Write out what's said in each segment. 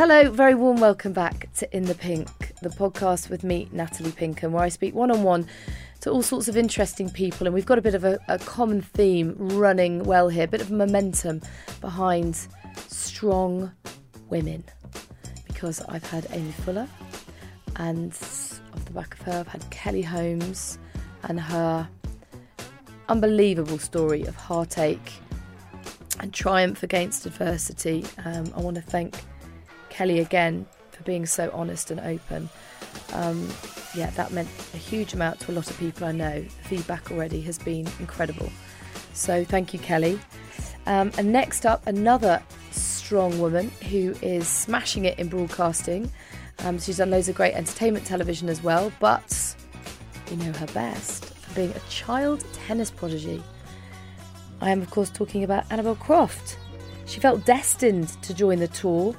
Hello, very warm welcome back to In the Pink, the podcast with me, Natalie Pinkham, where I speak one on one to all sorts of interesting people. And we've got a bit of a, a, common theme running well here, a bit of momentum behind strong women. Because I've had Amy Fuller, and off the back of her, I've had Kelly Holmes and her unbelievable story of heartache and triumph against adversity. Um, I want to thank Kelly again for being so honest and open. Um, yeah, that meant a huge amount to a lot of people I know. The feedback already has been incredible. So thank you, Kelly. Um, and next up, another strong woman who is smashing it in broadcasting. Um, she's done loads of great entertainment television as well, but you know her best for being a child tennis prodigy. I am, of course, talking about Annabel Croft. She felt destined to join the tour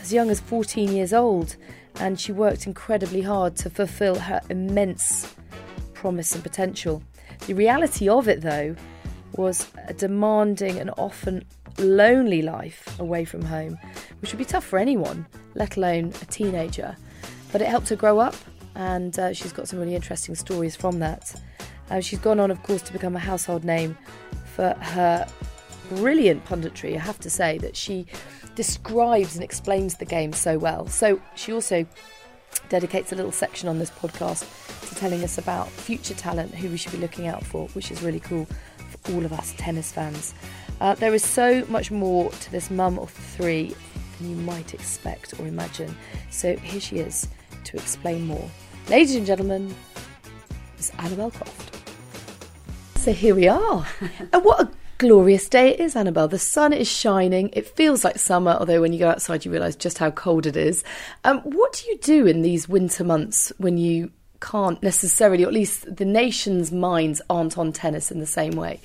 as young as 14 years old, and she worked incredibly hard to fulfill her immense promise and potential. The reality of it, though, was a demanding and often lonely life away from home, which would be tough for anyone, let alone a teenager. But it helped her grow up, and uh, she's got some really interesting stories from that. Uh, she's gone on, of course, to become a household name for her brilliant punditry. I have to say that she describes and explains the game so well. So she also dedicates a little section on this podcast to telling us about future talent who we should be looking out for, which is really cool for all of us tennis fans. Uh, there is so much more to this mum of three than you might expect or imagine. So here she is to explain more. Ladies and gentlemen, it's Annabel Croft. So here we are. and what a glorious day it is, Annabel. The sun is shining. It feels like summer, although when you go outside, you realise just how cold it is. Um, what do you do in these winter months when you can't necessarily, or at least the nation's minds aren't on tennis in the same way?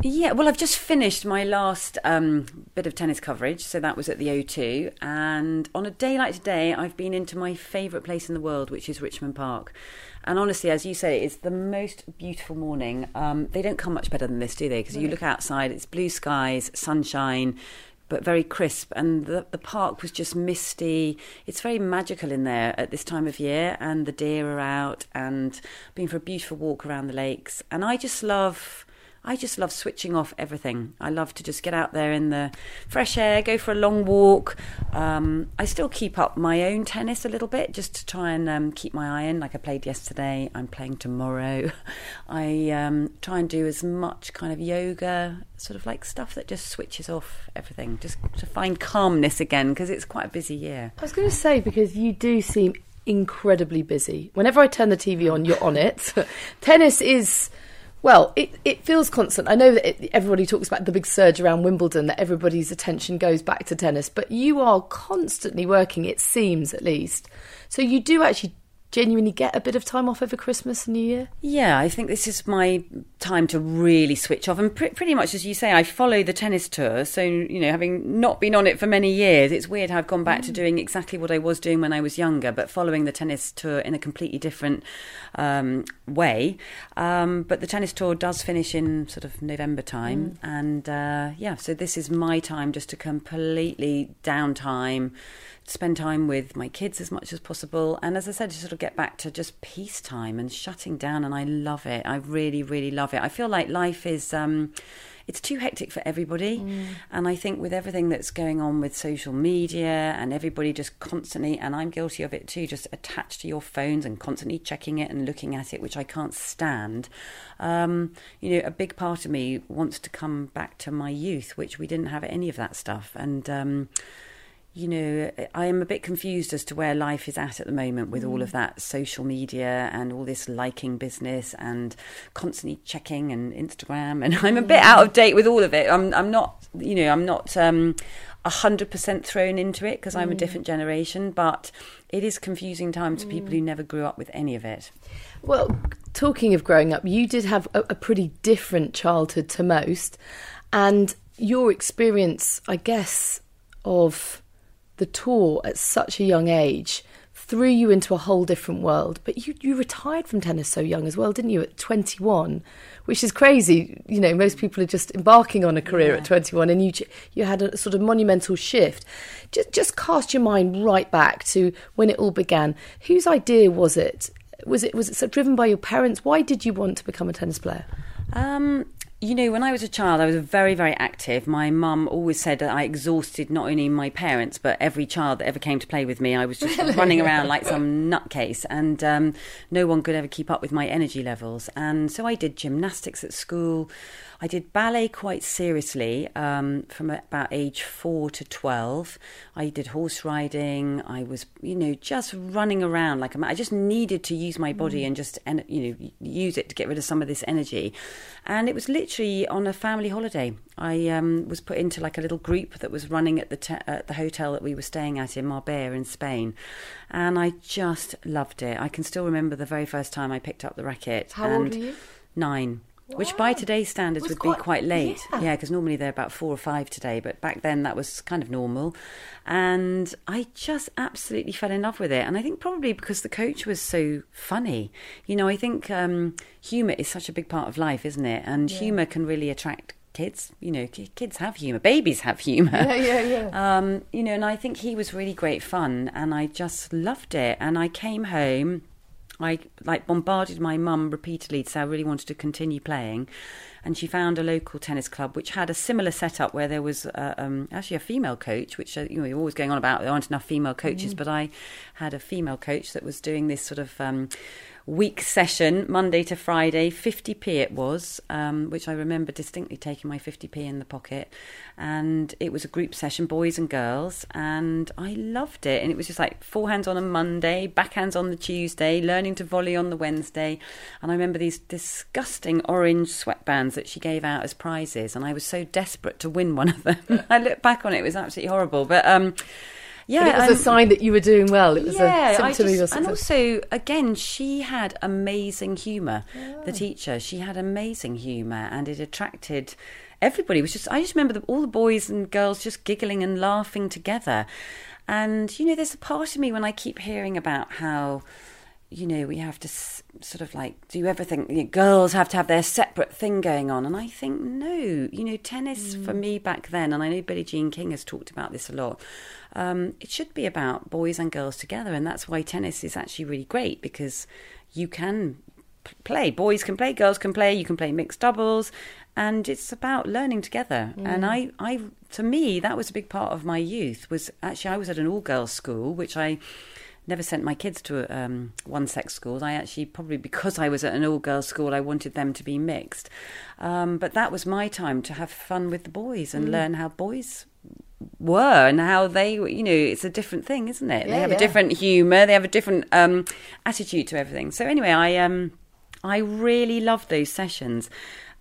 Yeah, well, I've just finished my last um, bit of tennis coverage, so that was at the O2. And on a day like today, I've been into my favourite place in the world, which is Richmond Park. And honestly, as you say, it's the most beautiful morning. Um, they don't come much better than this, do they? Because you look outside, it's blue skies, sunshine, but very crisp. And the, the park was just misty. It's very magical in there at this time of year. And the deer are out and been for a beautiful walk around the lakes. And I just love I just love switching off everything. I love to just get out there in the fresh air, go for a long walk. Um, I still keep up my own tennis a little bit just to try and um, keep my eye in. Like I played yesterday, I'm playing tomorrow. I um, try and do as much kind of yoga, sort of like stuff that just switches off everything, just to find calmness again because it's quite a busy year. I was going to say, because you do seem incredibly busy. Whenever I turn the TV on, you're on it. tennis is well, it, it feels constant. I know that it, everybody talks about the big surge around Wimbledon, that everybody's attention goes back to tennis, but you are constantly working, it seems at least. So you do actually genuinely get a bit of time off over Christmas and New Year? Yeah, I think this is my time to really switch off. And pr- pretty much as you say, I follow the tennis tour. So, you know, having not been on it for many years, it's weird how I've gone back mm. to doing exactly what I was doing when I was younger, but following the tennis tour in a completely different um, way. Um, but the tennis tour does finish in sort of November time. Mm. And uh, yeah, so this is my time just to completely downtime spend time with my kids as much as possible. And as I said, to sort of get back to just peacetime and shutting down. And I love it. I really, really love it. I feel like life is. Um, it's too hectic for everybody. Mm. And I think with everything that's going on with social media and everybody just constantly, and I'm guilty of it too, just attached to your phones and constantly checking it and looking at it, which I can't stand. Um, you know, a big part of me wants to come back to my youth, which we didn't have any of that stuff. And, um, you know, I am a bit confused as to where life is at at the moment with mm. all of mm. that social media and all this liking business and constantly checking and Instagram. And I'm a bit out of date with all of it. I'm, I'm not, you know, I'm not um, 100% thrown into it because I'm mm. a different generation, but it is confusing time to mm. people who mm. never grew up with any of it. Well, talking of growing up, you did have a, a pretty different childhood to most. And your experience, I guess, of the tour at such a young age threw you into a whole different world. But you, you retired from tennis so young as well, didn't you, at 21? Which is crazy. You know, most people are just embarking on a career Yeah. at 21, and you you had a sort of monumental shift. Just just cast your mind right back to when it all began. Whose idea was it? Was it was it of driven by your parents? Why did you want to become a tennis player? Um, you know, when I was a child, I was very, very active. My mum always said that I exhausted not only my parents, but every child that ever came to play with me. I was just running around like some nutcase, and um, no one could ever keep up with my energy levels. And so I did gymnastics at school. I did ballet quite seriously um, from about age four to 12. I did horse riding. I was, you know, just running around like a I just needed to use my body and just, you know, use it to get rid of some of this energy. And it was literally on a family holiday. I um, was put into like a little group that was running at the te- at the hotel that we were staying at in Marbella in Spain, and I just loved it. I can still remember the very first time I picked up the racket. How old were you? Nine. Which by today's standards would quite- be quite late. yeah. Yeah, because normally they're about four or five today, but back then that was kind of normal. And I just absolutely fell in love with it. And I think probably because the coach was so funny. You know, I think um, humour is such a big part of life, isn't it? And humour can really attract kids. You know, kids have humour, babies have humour. Yeah, yeah, yeah. Um, you know, and I think he was really great fun, and I just loved it. And I came home, I like bombarded my mum repeatedly to say I really wanted to continue playing, and she found a local tennis club which had a similar setup where there was uh, um, actually a female coach, which uh, you know you're always going on about there aren't enough female coaches, but I had a female coach that was doing this sort of. Um, week session, Monday to Friday, 50p it was, um, which I remember distinctly taking my 50p in the pocket. And it was a group session, boys and girls, and I loved it. And it was just like forehands on a Monday, backhands on the Tuesday, learning to volley on the Wednesday. And I remember these disgusting orange sweatbands that she gave out as prizes, and I was so desperate to win one of them. I look back on it, it was absolutely horrible. But um, yeah, but it was and- a sign that you were doing well. It was yeah, a symptom just, and also again, she had amazing humour. The ah. teacher, she had amazing humour, and it attracted everybody. It was just I just remember the, all the boys and girls just giggling and laughing together. And you know, there's a part of me when I keep hearing about how you know, we have to s- sort of like do everything. You know, girls have to have their separate thing going on, and I think no. You know, tennis for mm. me back then, and I know Billie Jean King has talked about this a lot. Um, it should be about boys and girls together, and that's why tennis is actually really great because you can play. Boys can play, girls can play. You can play mixed doubles, and it's about learning together. And I, I, to me, that was a big part of my youth. Was actually I was at an all-girls school, which I never sent my kids to um, one sex schools. I actually, probably because I was at an all girls school, I wanted them to be mixed. Um, but that was my time to have fun with the boys and learn how boys were and how they were, you know, it's a different thing, isn't it? Yeah, they have yeah. a different humour, they have a different um, attitude to everything. So, anyway, I, um, I really loved those sessions.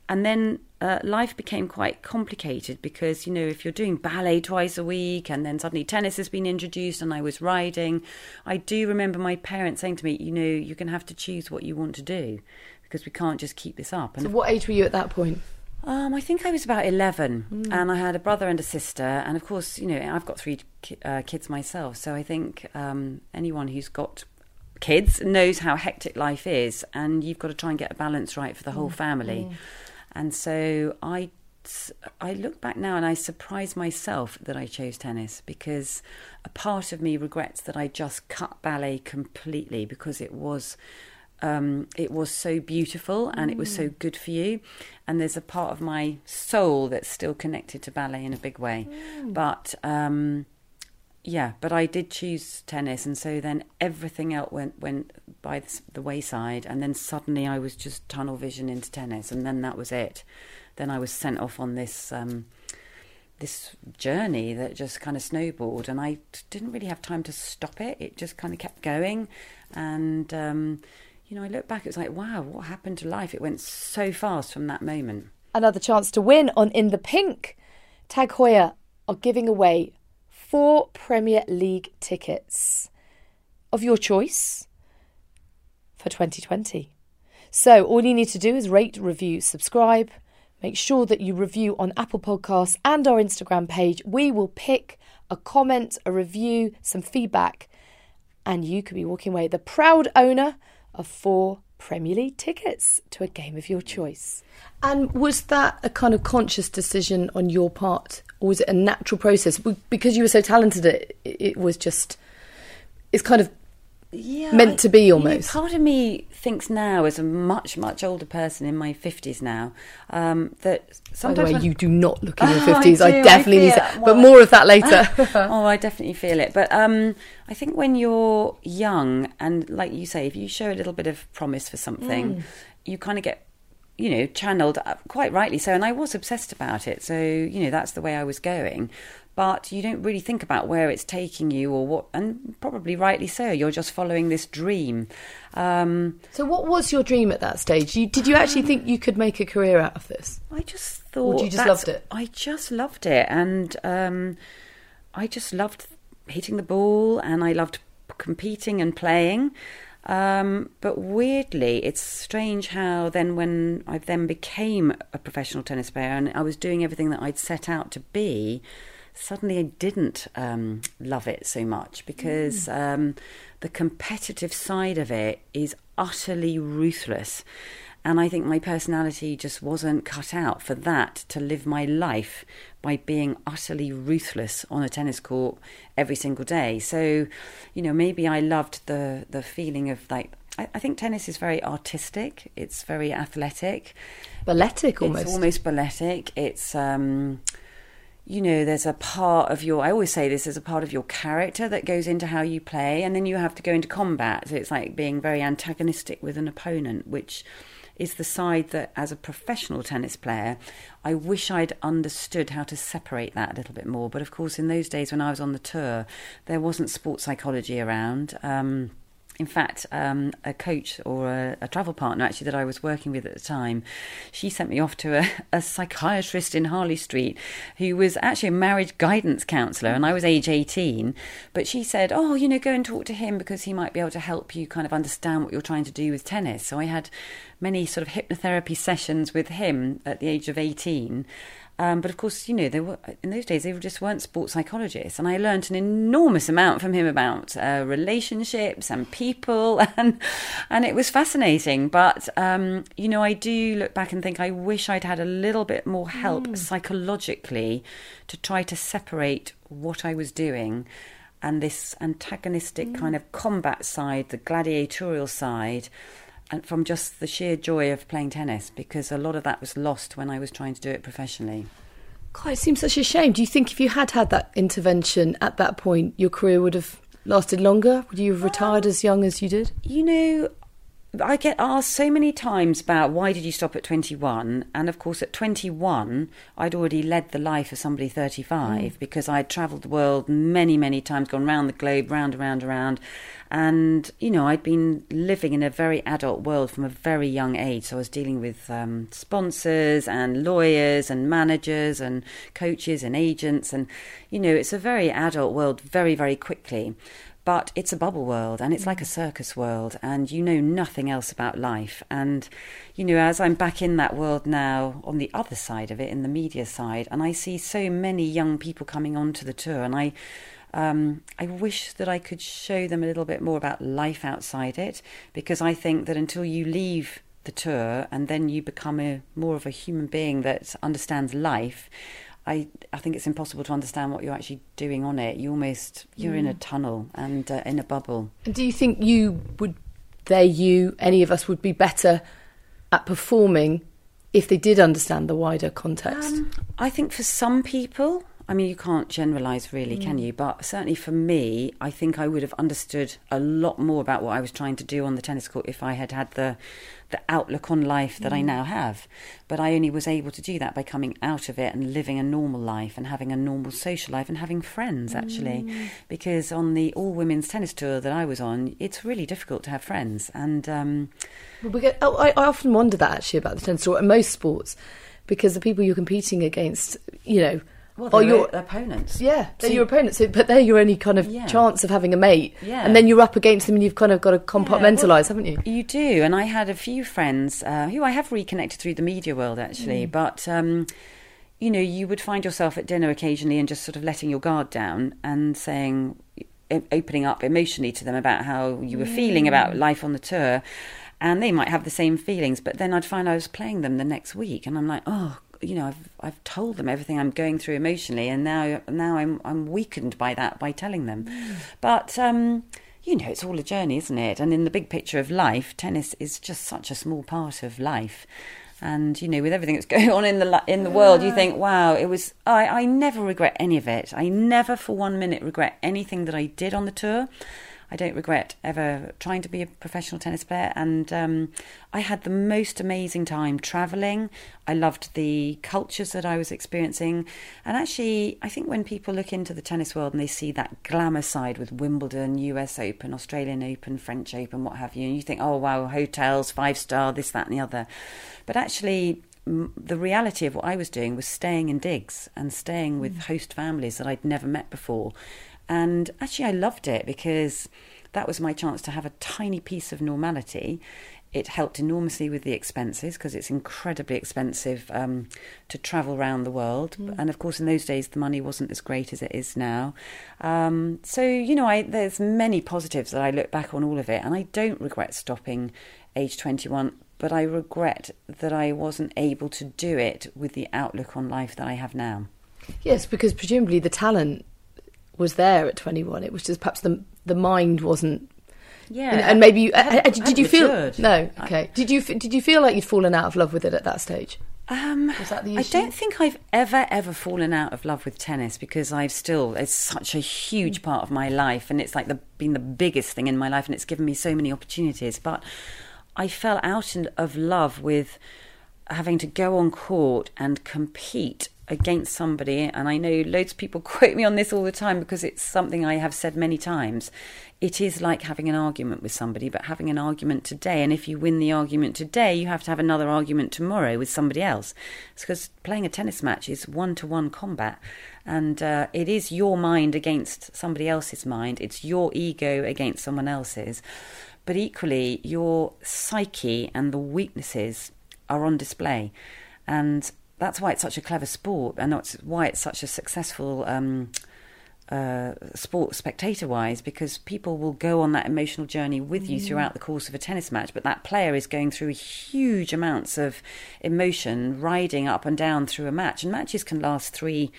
And then uh, life became quite complicated because, you know, if you're doing ballet twice a week and then suddenly tennis has been introduced and I was riding, I do remember my parents saying to me, you know, you're going to have to choose what you want to do because we can't just keep this up. And So what age were you at that point? Um, I think I was about 11 and I had a brother and a sister. And of course, you know, I've got three ki- uh, kids myself. So I think um, anyone who's got kids knows how hectic life is. And you've got to try and get a balance right for the whole family. And so I, I look back now and I surprise myself that I chose tennis because a part of me regrets that I just cut ballet completely because it was um, it was so beautiful and it was so good for you. And there's a part of my soul that's still connected to ballet in a big way. But um, yeah, but I did choose tennis, and so then everything else went went by the, the wayside, and then suddenly I was just tunnel vision into tennis, and then that was it. Then I was sent off on this. Um, this journey that just kind of snowballed, and I didn't really have time to stop it. It just kind of kept going, and um, you know, I look back, it was like, wow, what happened to life? It went so fast from that moment. Another chance to win on In the Pink. Tag Heuer are giving away four Premier League tickets of your choice for 2020. So all you need to do is rate, review, subscribe. Make sure that you review on Apple Podcasts and our Instagram page. We will pick a comment, a review, some feedback, and you could be walking away the proud owner of four Premier League tickets to a game of your choice. And was that a kind of conscious decision on your part, or was it a natural process? Because you were so talented, it, it was just, it's kind of yeah, meant to be almost. You know, part of me thinks now, as a much much older person in my fifties now, um, that sometimes By the way, you do not look in your Oh, I fifties. I, do, I definitely need to, it. but Well- more of that later. oh, I definitely feel it. But um, I think when you're young, and like you say, if you show a little bit of promise for something, Mm. you kind of get, you know, channeled uh, quite rightly so. And I was obsessed about it. So, you know, that's the way I was going. But you don't really think about where it's taking you or what, and probably rightly so. You're just following this dream. Um, so, what was your dream at that stage? You, did you actually think you could make a career out of this? I just thought. you just loved it? I just loved it, and um, I just loved hitting the ball, and I loved competing and playing. Um, but weirdly, it's strange how then when I then became a professional tennis player and I was doing everything that I'd set out to be, suddenly I didn't um, love it so much because um, the competitive side of it is utterly ruthless. And I think my personality just wasn't cut out for that to live my life by being utterly ruthless on a tennis court every single day. So, you know, maybe I loved the the feeling of like I, I think tennis is very artistic. It's very athletic. Balletic almost. It's almost balletic. It's um you know, there's a part of your, I always say this, there's a part of your character that goes into how you play, and then you have to go into combat. So it's like being very antagonistic with an opponent, which is the side that, as a professional tennis player, I wish I'd understood how to separate that a little bit more. But of course, in those days when I was on the tour, there wasn't sports psychology around. Um, in fact, um, a coach or a, a, travel partner actually that I was working with at the time, she sent me off to a, a, psychiatrist in Harley Street who was actually a marriage guidance counsellor, and I was age 18. But she said, Oh, you know, go and talk to him because he might be able to help you kind of understand what you're trying to do with tennis. So I had many sort of hypnotherapy sessions with him at the age of 18. Um, but of course, you know, they were in those days they just weren't sports psychologists, and I learned an enormous amount from him about uh, relationships and people, and and it was fascinating. But um, you know, I do look back and think I wish I'd had a little bit more help mm. psychologically to try to separate what I was doing and this antagonistic mm. kind of combat side, the gladiatorial side from just the sheer joy of playing tennis because a lot of that was lost when I was trying to do it professionally. God, it seems such a shame. Do you think if you had had that intervention at that point, your career would have lasted longer? Would you have retired as young as you did? You know, I get asked so many times about why did you stop at 21? And of course, at 21, I'd already led the life of somebody 35 mm. because I'd travelled the world many, many times, gone round the globe, round, around, around. And, you know, I'd been living in a very adult world from a very young age. So I was dealing with um, sponsors and lawyers and managers and coaches and agents. And, you know, it's a very adult world very, very quickly. But it's a bubble world and it's like a circus world, and you know nothing else about life. And, you know, as I'm back in that world now, on the other side of it, in the media side, and I see so many young people coming onto the tour, and I, um, I wish that I could show them a little bit more about life outside it, because I think that until you leave the tour and then you become a more of a human being that understands life, I I think it's impossible to understand what you're actually doing on it. You almost you're mm. in a tunnel and uh, in a bubble. And do you think you would, they, you, any of us would be better at performing if they did understand the wider context? Um, I think for some people, I mean, you can't generalise really, mm. can you? But certainly for me, I think I would have understood a lot more about what I was trying to do on the tennis court if I had had the the outlook on life that mm. I now have. But I only was able to do that by coming out of it and living a normal life and having a normal social life and having friends, actually. Mm. Because on the all women's tennis tour that I was on, it's really difficult to have friends. And um, well, we get, oh, I, I often wonder that actually about the tennis tour and most sports because the people you're competing against, you know, well, they're your opponents. Yeah, they're so your opponents, but they're your only kind of yeah. chance of having a mate. Yeah. And then you're up against them and you've kind of got to compartmentalise, yeah, well, haven't you? You do. And I had a few friends uh, who I have reconnected through the media world, actually. Mm. But, um, you know, you would find yourself at dinner occasionally and just sort of letting your guard down and saying, opening up emotionally to them about how you were feeling about life on the tour, and they might have the same feelings. But then I'd find I was playing them the next week, and I'm like, oh, you know, I've I've told them everything I'm going through emotionally, and now now I'm I'm weakened by that by telling them. But um, you know, it's all a journey, isn't it? And in the big picture of life, tennis is just such a small part of life. And you know, with everything that's going on in the in the world, you think, wow, it was. I I never regret any of it. I never for one minute regret anything that I did on the tour. I don't regret ever trying to be a professional tennis player, and um, I had the most amazing time traveling. I loved the cultures that I was experiencing, and actually, I think when people look into the tennis world and they see that glamour side with Wimbledon, US Open, Australian Open, French Open, what have you, and you think, oh wow, hotels, five star, this, that, and the other, but actually. The reality of what I was doing was staying in digs and staying with host families that I'd never met before. And actually, I loved it because that was my chance to have a tiny piece of normality. It helped enormously with the expenses because it's incredibly expensive um, to travel around the world. And of course, in those days, the money wasn't as great as it is now. Um, so, you know, I, there's many positives that I look back on all of it, and I don't regret stopping age 21. But I regret that I wasn't able to do it with the outlook on life that I have now. Yes, because presumably the talent was there at 21. It was just perhaps the the mind wasn't. Yeah, and, and maybe you I hadn't- uh, did, I did you feel matured. no? I- Okay. Did you did you feel like you'd fallen out of love with it at that stage? Um, Was that the I don't think I've ever, ever fallen out of love with tennis because I've still, it's such a huge Mm. part of my life and it's like the, been the biggest thing in my life and it's given me so many opportunities. But I fell out of love with having to go on court and compete against somebody. And I know loads of people quote me on this all the time because it's something I have said many times. It is like having an argument with somebody, but having an argument today. And if you win the argument today, you have to have another argument tomorrow with somebody else. It's because playing a tennis match is one to one combat. And uh, it is your mind against somebody else's mind, it's your ego against someone else's. But equally, your psyche and the weaknesses are on display. And that's why it's such a clever sport, and that's why it's such a successful um, uh, sport spectator wise, because people will go on that emotional journey with you throughout the course of a tennis match. But that player is going through huge amounts of emotion, riding up and down through a match. And matches can last three.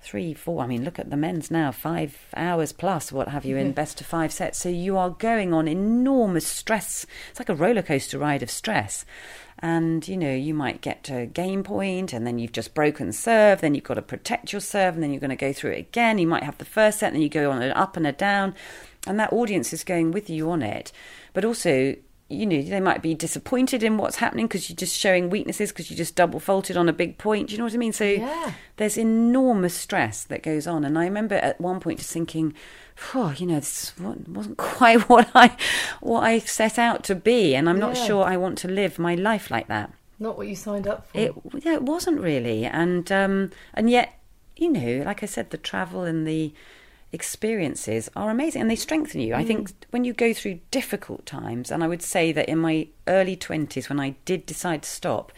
Three, four. I mean, look at the men's now, five hours plus, what have you, in best of five sets. So you are going on enormous stress. It's like a roller coaster ride of stress and you know you might get to a game point and then you've just broken serve then you've got to protect your serve and then you're going to go through it again. You might have the first set and then you go on an up and a down and that audience is going with you on it. But also you know they might be disappointed in what's happening because you're just showing weaknesses because you just double faulted on a big point. Do you know what i mean? So Yeah. there's enormous stress that goes on. And i remember at one point just thinking oh, you know this wasn't quite what i what i set out to be and i'm not Yeah. sure i want to live my life like that Not what you signed up for. it yeah, it wasn't really, and um, and yet, you know, like I said, the travel and the experiences are amazing, and they strengthen you. I think when you go through difficult times, and I would say that in my early twenties, when I did decide to stop,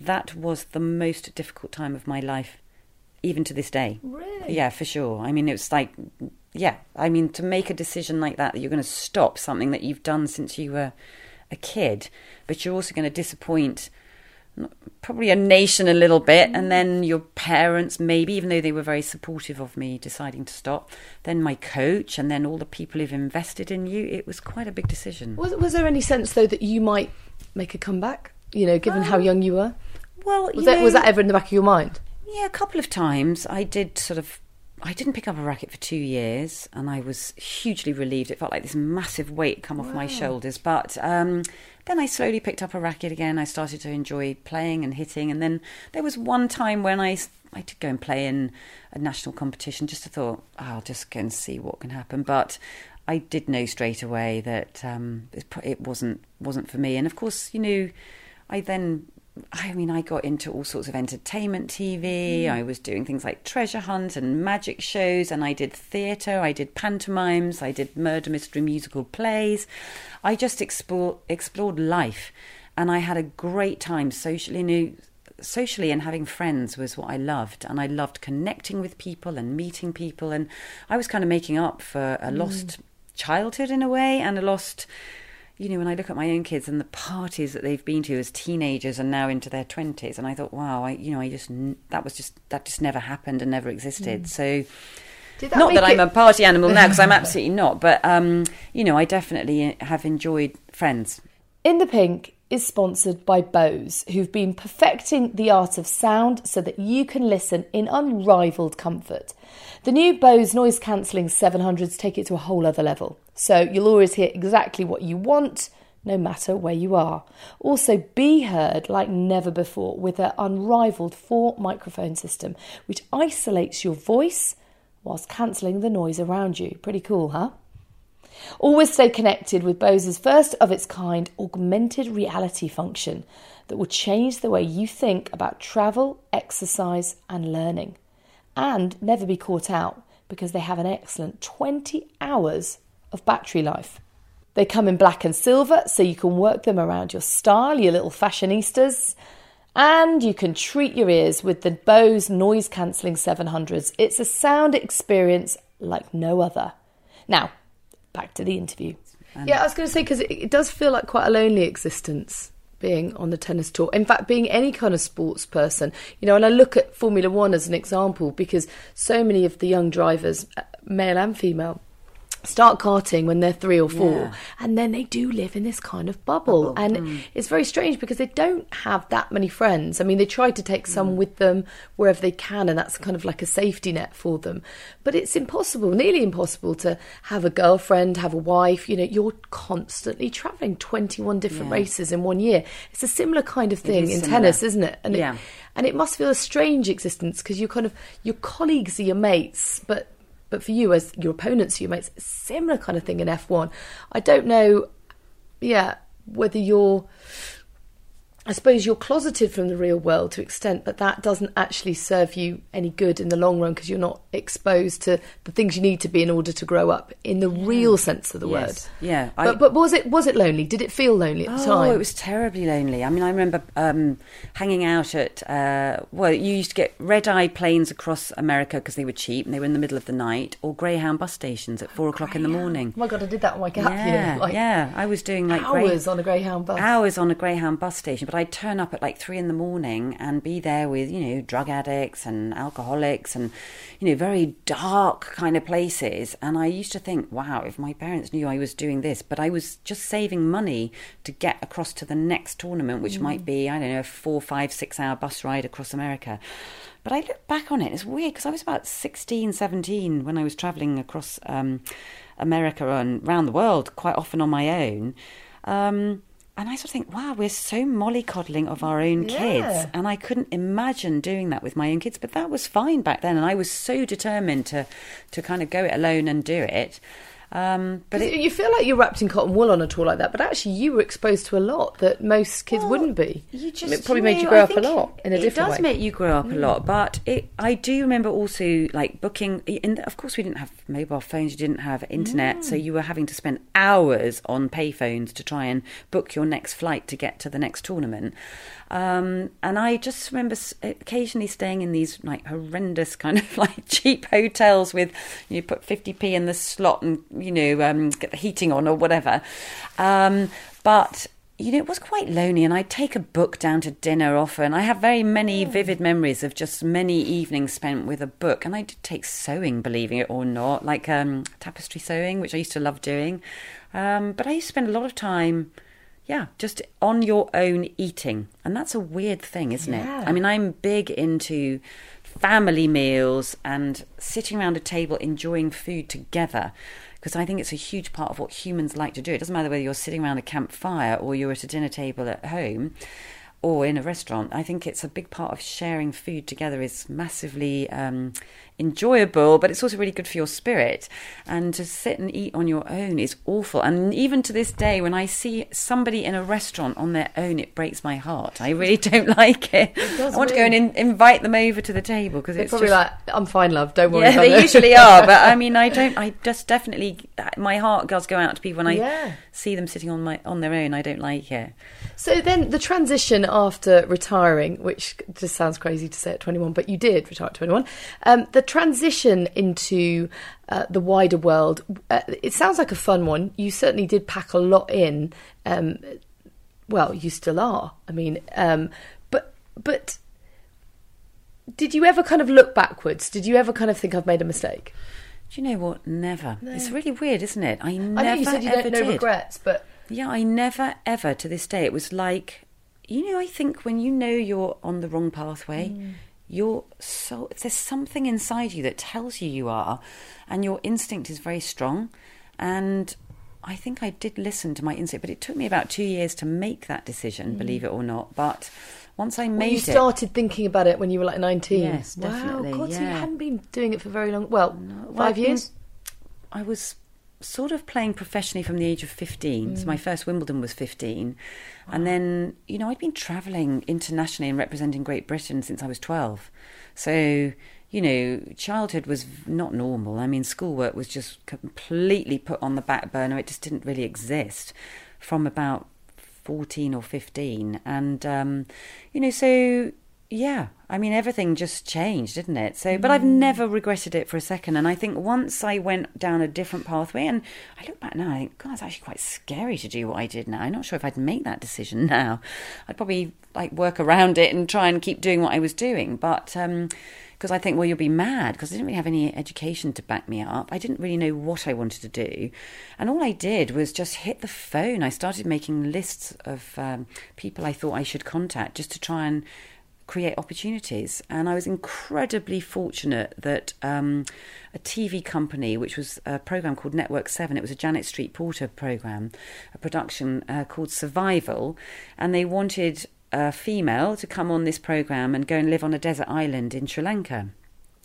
that was the most difficult time of my life, even to this day. Really? Yeah, for sure. I mean, it was like, yeah, I mean, to make a decision like that, that you're going to stop something that you've done since you were a kid, but you're also going to disappoint probably a nation a little bit, and then mm. your parents, maybe, even though they were very supportive of me deciding to stop, then my coach, and then all the people who've invested in you. It was quite a big decision. Was, was there any sense though that you might make a comeback? You know, given how um, young you were, Well, was you that was that ever in the back of your mind? Yeah, a couple of times I did sort of. I didn't pick up a racket for two years, and I was hugely relieved. It felt like this massive weight come off my shoulders. But um, then I slowly picked up a racket again. I started to enjoy playing and hitting, and then there was one time when I I did go and play in a national competition. Just to thought, oh, I'll just go and see what can happen. But I did know straight away that um, it, it wasn't wasn't for me. And of course, you know, I then I mean, I got into all sorts of entertainment TV. Mm. I was doing things like treasure hunt and magic shows, and I did theatre, I did pantomimes, I did murder mystery musical plays. I just explore, explored life, and I had a great time socially. Know, socially and having friends was what I loved, and I loved connecting with people and meeting people, and I was kind of making up for a mm. lost childhood in a way and a lost you know, when I look at my own kids and the parties that they've been to as teenagers and now into their twenties, and I thought, wow, I, you know, I just that was just that just never happened and never existed. So, that not that I'm a party animal now, because I'm absolutely not, but um, you know, I definitely have enjoyed friends. In the Pink is sponsored by Bose, who've been perfecting the art of sound so that you can listen in unrivaled comfort. The new Bose noise cancelling 700s take it to a whole other level. So you'll always hear exactly what you want, no matter where you are. Also, be heard like never before with their unrivaled four microphone system, which isolates your voice whilst cancelling the noise around you. Pretty cool, huh? Always stay connected with Bose's first of its kind augmented reality function that will change the way you think about travel, exercise, and learning. And never be caught out because they have an excellent 20 hours of battery life. They come in black and silver so you can work them around your style, your little fashionistas. And you can treat your ears with the Bose noise cancelling 700s. It's a sound experience like no other. Now, back to the interview. yeah, I was going to say because it, it does feel like quite a lonely existence being on the tennis tour. In fact, being any kind of sports person, you know, and I look at Formula One as an example because so many of the young drivers, uh, male and female, start karting when they're three or four Yeah. and then they do live in this kind of bubble, and it's very strange because they don't have that many friends. I mean they try to take some with them wherever they can and that's kind of like a safety net for them. But it's impossible nearly impossible to have a girlfriend have a wife. You know you're constantly traveling 21 different Yeah. races in one year. It's a similar kind of thing in similar. tennis isn't it? And Yeah. it, and it must feel a strange existence because you kind of your colleagues are your mates but but for you as your opponents your mates similar kind of thing in f1 i don't know yeah whether you're I suppose you're closeted from the real world to extent, but that doesn't actually serve you any good in the long run because you're not exposed to the things you need to be in order to grow up in the real sense of the Yes. word. Yeah, I- But, but was it was it lonely? Did it feel lonely at the time? Oh, it was terribly lonely. I mean, I remember um, hanging out at, uh, well, you used to get red eye planes across America because they were cheap and they were in the middle of the night, or Greyhound bus stations at four o'clock in the morning. Oh my god, I did that on my gap Yeah, year. Like yeah. I was doing like Grey- hours on a Greyhound bus. hours on a Greyhound bus station, but I'd turn up at like three in the morning and be there with, you know, drug addicts and alcoholics and, you know, very dark kind of places. And I used to think, wow, if my parents knew I was doing this, but I was just saving money to get across to the next tournament, which might be, I don't know, a four, five, six hour bus ride across America. But I look back on it, it's weird because I was about 16, 17 when I was travelling across um, America and around the world quite often on my own. Um, and I sort of think, wow, we're so mollycoddling of our own Yeah. kids. And I couldn't imagine doing that with my own kids. But that was fine back then. And I was so determined to, to kind of go it alone and do it. Um, but it, you feel like you're wrapped in cotton wool on a tour like that, but actually you were exposed to a lot that most kids Well, wouldn't be. You just, it probably you made you grow I up a lot in a it does make you grow up a lot, but it, I do remember also like booking. In of course, we didn't have mobile phones, you didn't have internet, so you were having to spend hours on payphones to try and book your next flight to get to the next tournament. Um, and I just remember occasionally staying in these like horrendous kind of like cheap hotels with you put 50p in the slot and you know um, get the heating on or whatever. Um, but you know, it was quite lonely, and I'd take a book down to dinner often. I have very many vivid memories of just many evenings spent with a book, and I did take sewing, believing it or not, like um, tapestry sewing, which I used to love doing. Um, but I used to spend a lot of time, yeah, just on your own eating, and that's a weird thing, isn't Yeah. it? I mean, I'm big into family meals and sitting around a table enjoying food together because I think it's a huge part of what humans like to do. It doesn't matter whether you're sitting around a campfire or you're at a dinner table at home or in a restaurant. I think it's a big part of sharing food together is massively um, enjoyable, but it's also really good for your spirit. And to sit and eat on your own is awful. And even to this day, when I see somebody in a restaurant on their own, it breaks my heart. I really don't like it. it I want to go and in, invite them over to the table because it's probably just, like, I'm fine, love. Don't worry. Yeah, they usually are. But I mean, I don't. I just definitely my heart does go out to people when I Yeah. see them sitting on my on their own. I don't like it. So then the transition after retiring, which just sounds crazy to say at 21, but you did retire at 21. Um, the transition into uh, the wider world, uh, it sounds like a fun one. You certainly did pack a lot in. Um, well, you still are. I mean, um, but but did you ever kind of look backwards? Did you ever kind of think I've made a mistake? Do you know what? Never. It's really weird, isn't it? I never I know you said you ever don't know did. regrets, but Yeah, I never ever to this day. It was like, you know, I think when you know you're on the wrong pathway, Mm. You're so there's something inside you that tells you you are, and your instinct is very strong. And I think I did listen to my instinct, but it took me about two years to make that decision, believe it or not. But once I Mm. Well, made you it, started thinking about it when you were like 19. Yes, wow, definitely, God, so you hadn't been doing it for very long. Well, well, five I've been- years? I was sort of playing professionally from the age of 15. So my first Wimbledon was 15. And then, you know, I'd been travelling internationally and representing Great Britain since I was 12. So, you know, childhood was not normal. I mean, schoolwork was just completely put on the back burner. It just didn't really exist from about 14 or 15. And, um, you know, so yeah, I mean, everything just changed, didn't it? So, but I've never regretted it for a second. And I think once I went down a different pathway, and I look back now, I think, God, it's actually quite scary to do what I did now. I'm not sure if I'd make that decision now. I'd probably like work around it and try and keep doing what I was doing. But, um, because I think, well, you'll be mad because I didn't really have any education to back me up. I didn't really know what I wanted to do. And all I did was just hit the phone. I started making lists of um, people I thought I should contact just to try and create opportunities. And I was incredibly fortunate that um, a TV company, which was a program called Network Seven, it was a Janet Street Porter program, a production uh, called Survival, and they wanted a female to come on this program and go and live on a desert island in Sri Lanka.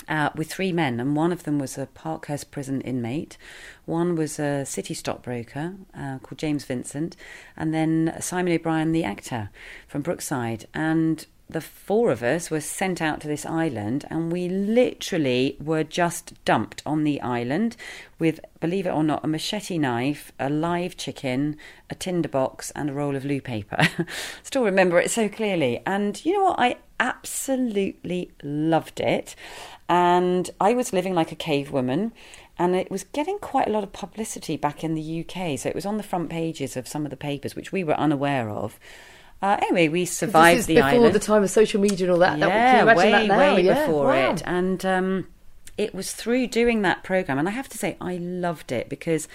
Uh, with three men, and one of them was a Parkhurst prison inmate, one was a city stockbroker uh, called James Vincent, and then Simon O'Brien, the actor from Brookside. And the four of us were sent out to this island, and we literally were just dumped on the island with, believe it or not, a machete knife, a live chicken, a tinderbox, and a roll of loo paper. Still remember it so clearly. And you know what? I absolutely loved it. And I was living like a cave woman, and it was getting quite a lot of publicity back in the UK. So it was on the front pages of some of the papers, which we were unaware of. Uh, anyway, we survived this is the before island. the time of social media and all that. that Yeah, imagine way, that way Yeah, before wow. it. And um, it was through doing that program, and I have to say, I loved it because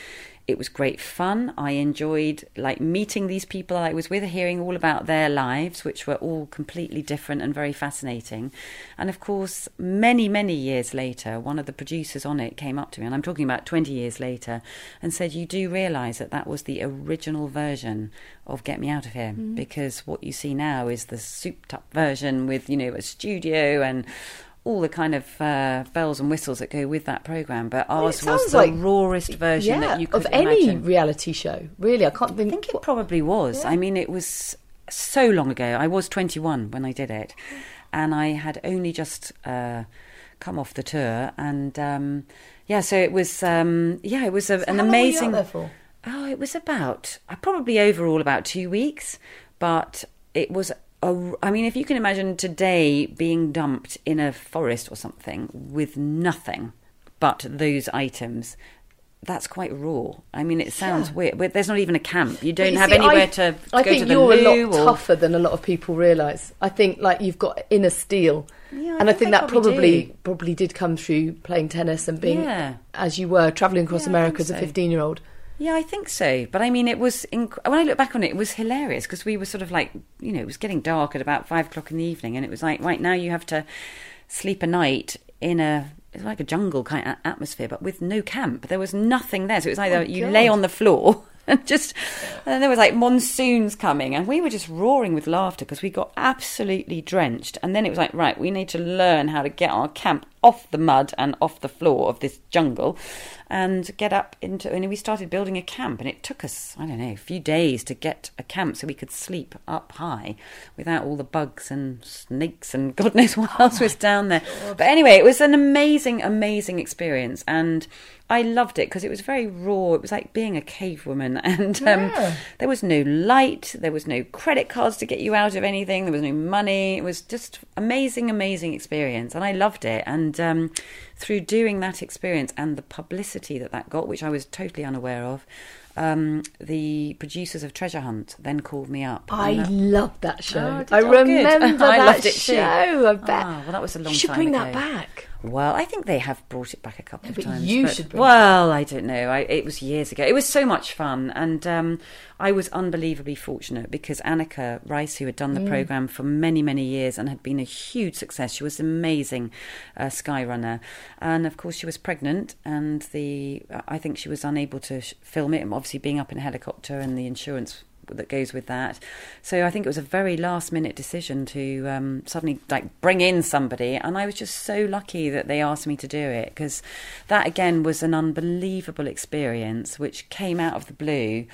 it was great fun. I enjoyed like meeting these people I was with, hearing all about their lives, which were all completely different and very fascinating. And of course, many, many years later, one of the producers on it came up to me, and I'm talking about 20 years later, and said, You do realise that that was the original version of Get Me Out of Here, Mm-hmm. because what you see now is the souped up version with, you know, a studio and all the kind of uh, bells and whistles that go with that program, but Well, ours was the like- rawest version yeah, that you could of any imagine. reality show. Really, I can't think. I think it probably was. Yeah. I mean, it was so long ago. I was 21 when I did it, and I had only just uh, come off the tour, and um, yeah, so it was. Um, yeah, it was a, an How long were you out amazing. there for? Oh, it was about uh, probably overall about two weeks, but it was. A, I mean, if you can imagine today being dumped in a forest or something with nothing but those items, that's quite raw. I mean, it sounds Yeah. weird, but there's not even a camp. You don't you have see, anywhere I, to, I go think to the you're a lot or tougher than a lot of people realise. I think like you've got inner steel, Yeah, I and I think think that probably probably probably did come through playing tennis and being Yeah. as you were travelling across America as a 15 year old. Yeah, I think so. But I mean, it was inc- when I look back on it, it was hilarious because we were sort of like, you know, it was getting dark at about five o'clock in the evening, and it was like, right now you have to sleep a night in a it's like a jungle kind of atmosphere, but with no camp. There was nothing there, so it was either Oh, you God. lay on the floor and just and there was like monsoons coming and we were just roaring with laughter because we got absolutely drenched. And then it was like right we need to learn how to get our camp off the mud and off the floor of this jungle and get up into and we started building a camp and it took us i don't know a few days to get a camp so we could sleep up high without all the bugs and snakes and god knows what else was down there. But anyway it was an amazing amazing experience and I loved it because it was very raw. It was like being a cave woman, and um, Yeah. there was no light, there was no credit cards to get you out of anything, there was no money. It was just amazing, amazing experience, and I loved it. And um, through doing that experience and the publicity that that got, which I was totally unaware of, um, the producers of Treasure Hunt then called me up. I that- love that show. Oh, I oh, good. remember I that loved show. I bet. Ah, well, that was a long you should time bring ago. that back. Well, I think they have brought it back a couple No, of but times. you should bring it well, I don't know. I, it was years ago. It was so much fun, and um, I was unbelievably fortunate because Anneka Rice, who had done the Mm. program for many, many years and had been a huge success, she was an amazing uh, skyrunner, and of course she was pregnant, and the I think she was unable to sh- film it. Obviously, being up in a helicopter and the insurance that goes with that. So I think it was a very last minute decision to um, suddenly like bring in somebody, and I was just so lucky that they asked me to do it because that again was an unbelievable experience which came out of the blue.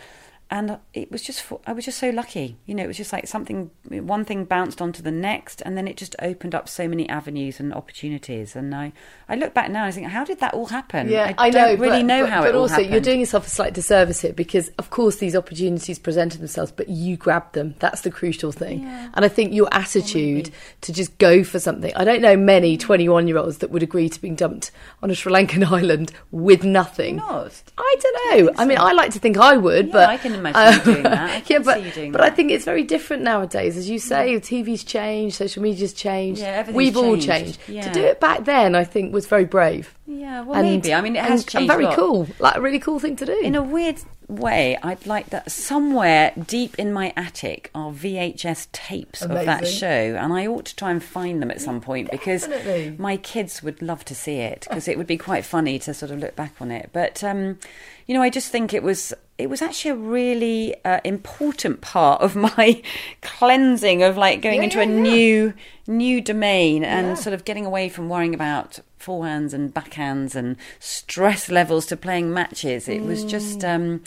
And it was just, I was just so lucky. You know, it was just like something, one thing bounced onto the next, and then it just opened up so many avenues and opportunities. And I, I look back now and I think, how did that all happen? Yeah, I, I, don't really but, know but, how but it all also, happened. you're doing yourself a slight disservice here because, of course, these opportunities presented themselves, but you grabbed them. That's the crucial thing. Yeah. And I think your attitude to just go for something. I don't know many mm. 21 year olds that would agree to being dumped on a Sri Lankan island with nothing. Not. I don't know. I, mean, I like to think I would, Yeah, but I can imagine you doing that. Yeah, but see you doing but I think it's very different nowadays, as you say. TV's changed, social media's changed. Yeah, everything's We've all changed. changed. To do it back then, I think, was very brave. Yeah, well, maybe. I mean, it has and, changed. and very cool. Like a really cool thing to do. In a weird way, I'd like that somewhere deep in my attic are VHS tapes of that show, and I ought to try and find them at some point because Definitely. my kids would love to see it because it would be quite funny to sort of look back on it. But um, you know, I just think it was it was actually a really uh, important part of my cleansing of like going Yeah, into yeah, a yeah. new new domain and sort of getting away from worrying about forehands and backhands and stress levels to playing matches. It was just um,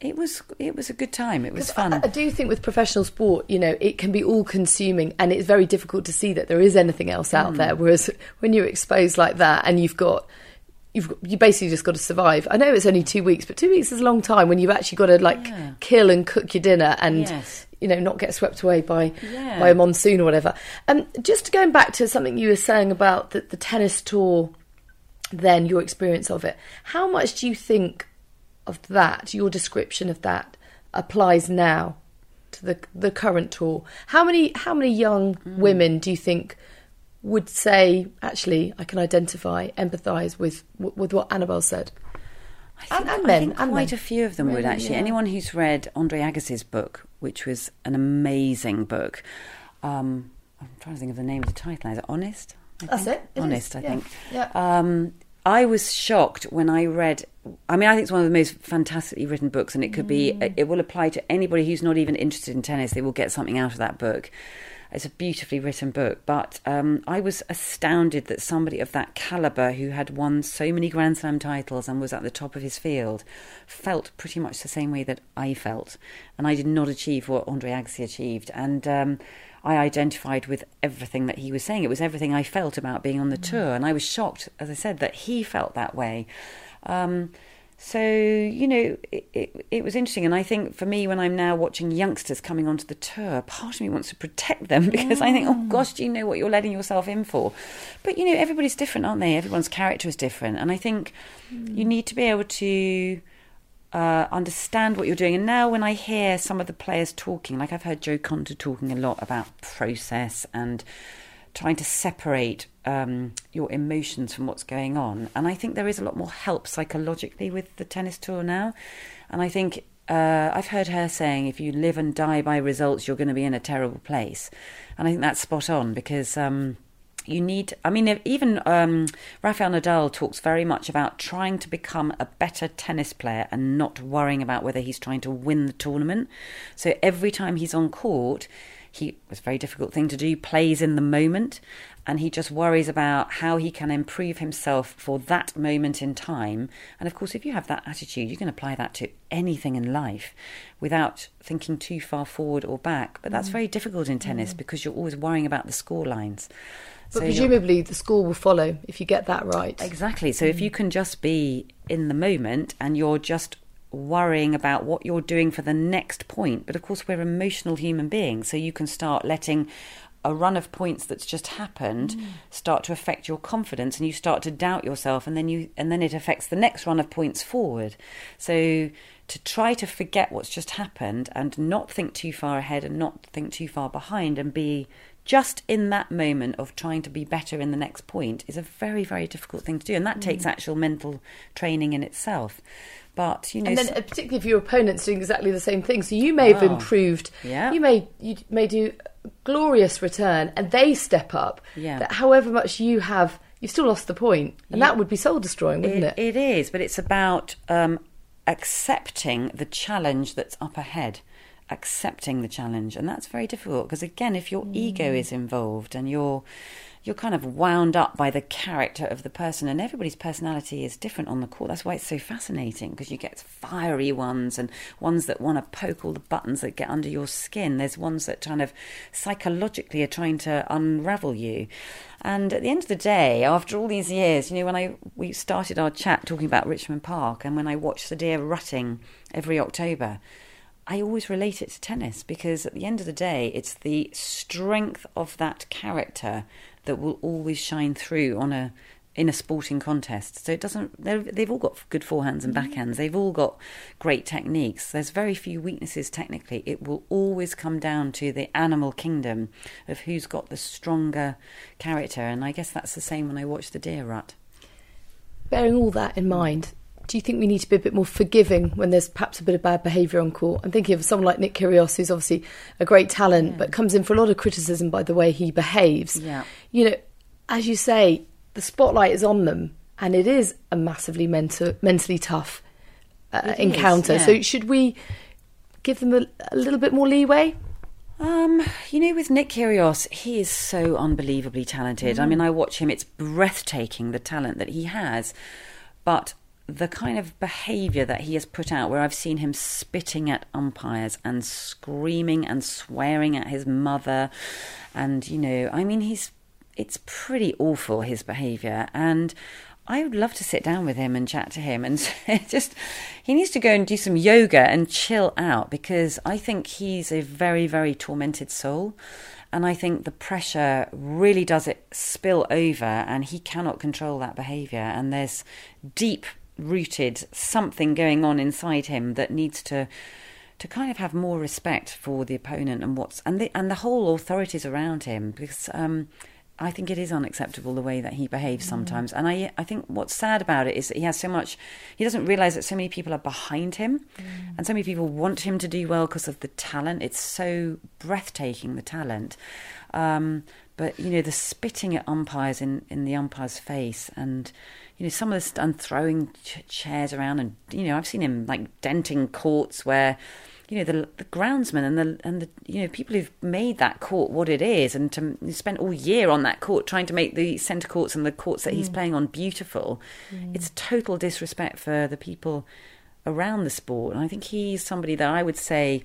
it was it was a good time. It was fun. I, I do think with professional sport, you know, it can be all consuming and it's very difficult to see that there is anything else out there. Whereas when you're exposed like that and you've got You've you basically just got to survive. I know it's only two weeks, but two weeks is a long time when you've actually got to like Yeah. kill and cook your dinner and Yes. you know not get swept away by Yeah. by a monsoon or whatever. Um, just going back to something you were saying about the, the tennis tour, then your experience of it. How much do you think of that? Your description of that applies now to the the current tour. How many how many young Mm. women do you think would say actually I can identify, empathise with with what Annabel said? I think, And- and I men, think and quite men. a few of them would actually. yeah. Anyone who's read Andre Agassi's book, which was an amazing book. Um, I'm trying to think of the name of the title. Is it Honest? I That's think? it. It is, Honest, I yeah. think. Yeah. Um, I was shocked when I read. I mean, I think it's one of the most fantastically written books, and it could be. Mm. It will apply to anybody who's not even interested in tennis. They will get something out of that book. It's a beautifully written book, but um, I was astounded that somebody of that caliber, who had won so many Grand Slam titles and was at the top of his field, felt pretty much the same way that I felt, and I did not achieve what Andre Agassi achieved, and. Um, I identified with everything that he was saying. It was everything I felt about being on the tour, and I was shocked, as I said, that he felt that way. Um, so you know, it, it, it was interesting, and I think for me, when I'm now watching youngsters coming onto the tour, part of me wants to protect them because I think, oh gosh, do you know what you're letting yourself in for? But you know, everybody's different, aren't they? Everyone's character is different, and I think you need to be able to uh, understand what you're doing. And now, when I hear some of the players talking, like I've heard Jo Konta talking a lot about process and trying to separate um, your emotions from what's going on. And I think there is a lot more help psychologically with the tennis tour now. And I think uh, I've heard her saying, if you live and die by results, you're going to be in a terrible place. And I think that's spot on because. Um, you need i mean even um, rafael nadal talks very much about trying to become a better tennis player and not worrying about whether he's trying to win the tournament so every time he's on court he was a very difficult thing to do plays in the moment and he just worries about how he can improve himself for that moment in time and of course if you have that attitude you can apply that to anything in life without thinking too far forward or back but that's mm. very difficult in tennis mm. because you're always worrying about the score lines but so presumably the score will follow if you get that right. Exactly. So mm. if you can just be in the moment and you're just worrying about what you're doing for the next point, but of course we're emotional human beings, so you can start letting a run of points that's just happened mm. start to affect your confidence and you start to doubt yourself and then you and then it affects the next run of points forward so to try to forget what's just happened and not think too far ahead and not think too far behind and be just in that moment of trying to be better in the next point is a very very difficult thing to do and that mm. takes actual mental training in itself but you know and then uh, particularly if your opponent's doing exactly the same thing. So you may have oh, improved. Yeah. You may you may do glorious return and they step up. Yeah. That however much you have you've still lost the point. And yeah. that would be soul destroying wouldn't it, it? it is. But it's about um, accepting the challenge that's up ahead. Accepting the challenge. And that's very difficult because again if your mm. ego is involved and you're you're kind of wound up by the character of the person and everybody's personality is different on the court. That's why it's so fascinating because you get fiery ones and ones that want to poke all the buttons that get under your skin. There's ones that kind of psychologically are trying to unravel you. And at the end of the day after all these years you know when i we started our chat talking about richmond park and when i watch the deer rutting every october I always relate it to tennis because at the end of the day, it's the strength of that character that will always shine through on a in a sporting contest. So it doesn't. They've all got good forehands and mm-hmm. backhands. They've all got great techniques. There's very few weaknesses technically. It will always come down to the animal kingdom of who's got the stronger character. And I guess that's the same when I watch the deer rut. Bearing all that in mind, do you think we need to be a bit more forgiving when there's perhaps a bit of bad behaviour on court? I'm thinking of someone like Nick Kyrgios, who's obviously a great talent, yeah. but comes in for a lot of criticism by the way he behaves. Yeah. You know, as you say, the spotlight is on them, and it is a massively mental, mentally tough uh, encounter. Is, yeah. So should we give them a, a little bit more leeway? Um, you know, with Nick Kyrgios, he is so unbelievably talented. Mm. I mean, I watch him; it's breathtaking the talent that he has. But the kind of behaviour that he has put out, where I've seen him spitting at umpires and screaming and swearing at his mother, and you know, I mean, he's it's pretty awful his behaviour, and I would love to sit down with him and chat to him and just he needs to go and do some yoga and chill out because I think he's a very very tormented soul. And I think the pressure really does it spill over and he cannot control that behavior. And there's deep rooted something going on inside him that needs to to kind of have more respect for the opponent and what's and the and the whole authorities around him because um, I think it is unacceptable the way that he behaves mm. sometimes and I I think what's sad about it is that he has so much he doesn't realize that so many people are behind him mm. and so many people want him to do well because of the talent it's so breathtaking the talent um, but you know the spitting at umpires in in the umpire's face and you know, some of this and throwing ch- chairs around, and you know, I've seen him like denting courts where, you know, the the groundsman and the and the you know people who've made that court what it is, and to spent all year on that court trying to make the centre courts and the courts that mm. he's playing on beautiful. Mm. It's total disrespect for the people around the sport, and I think he's somebody that I would say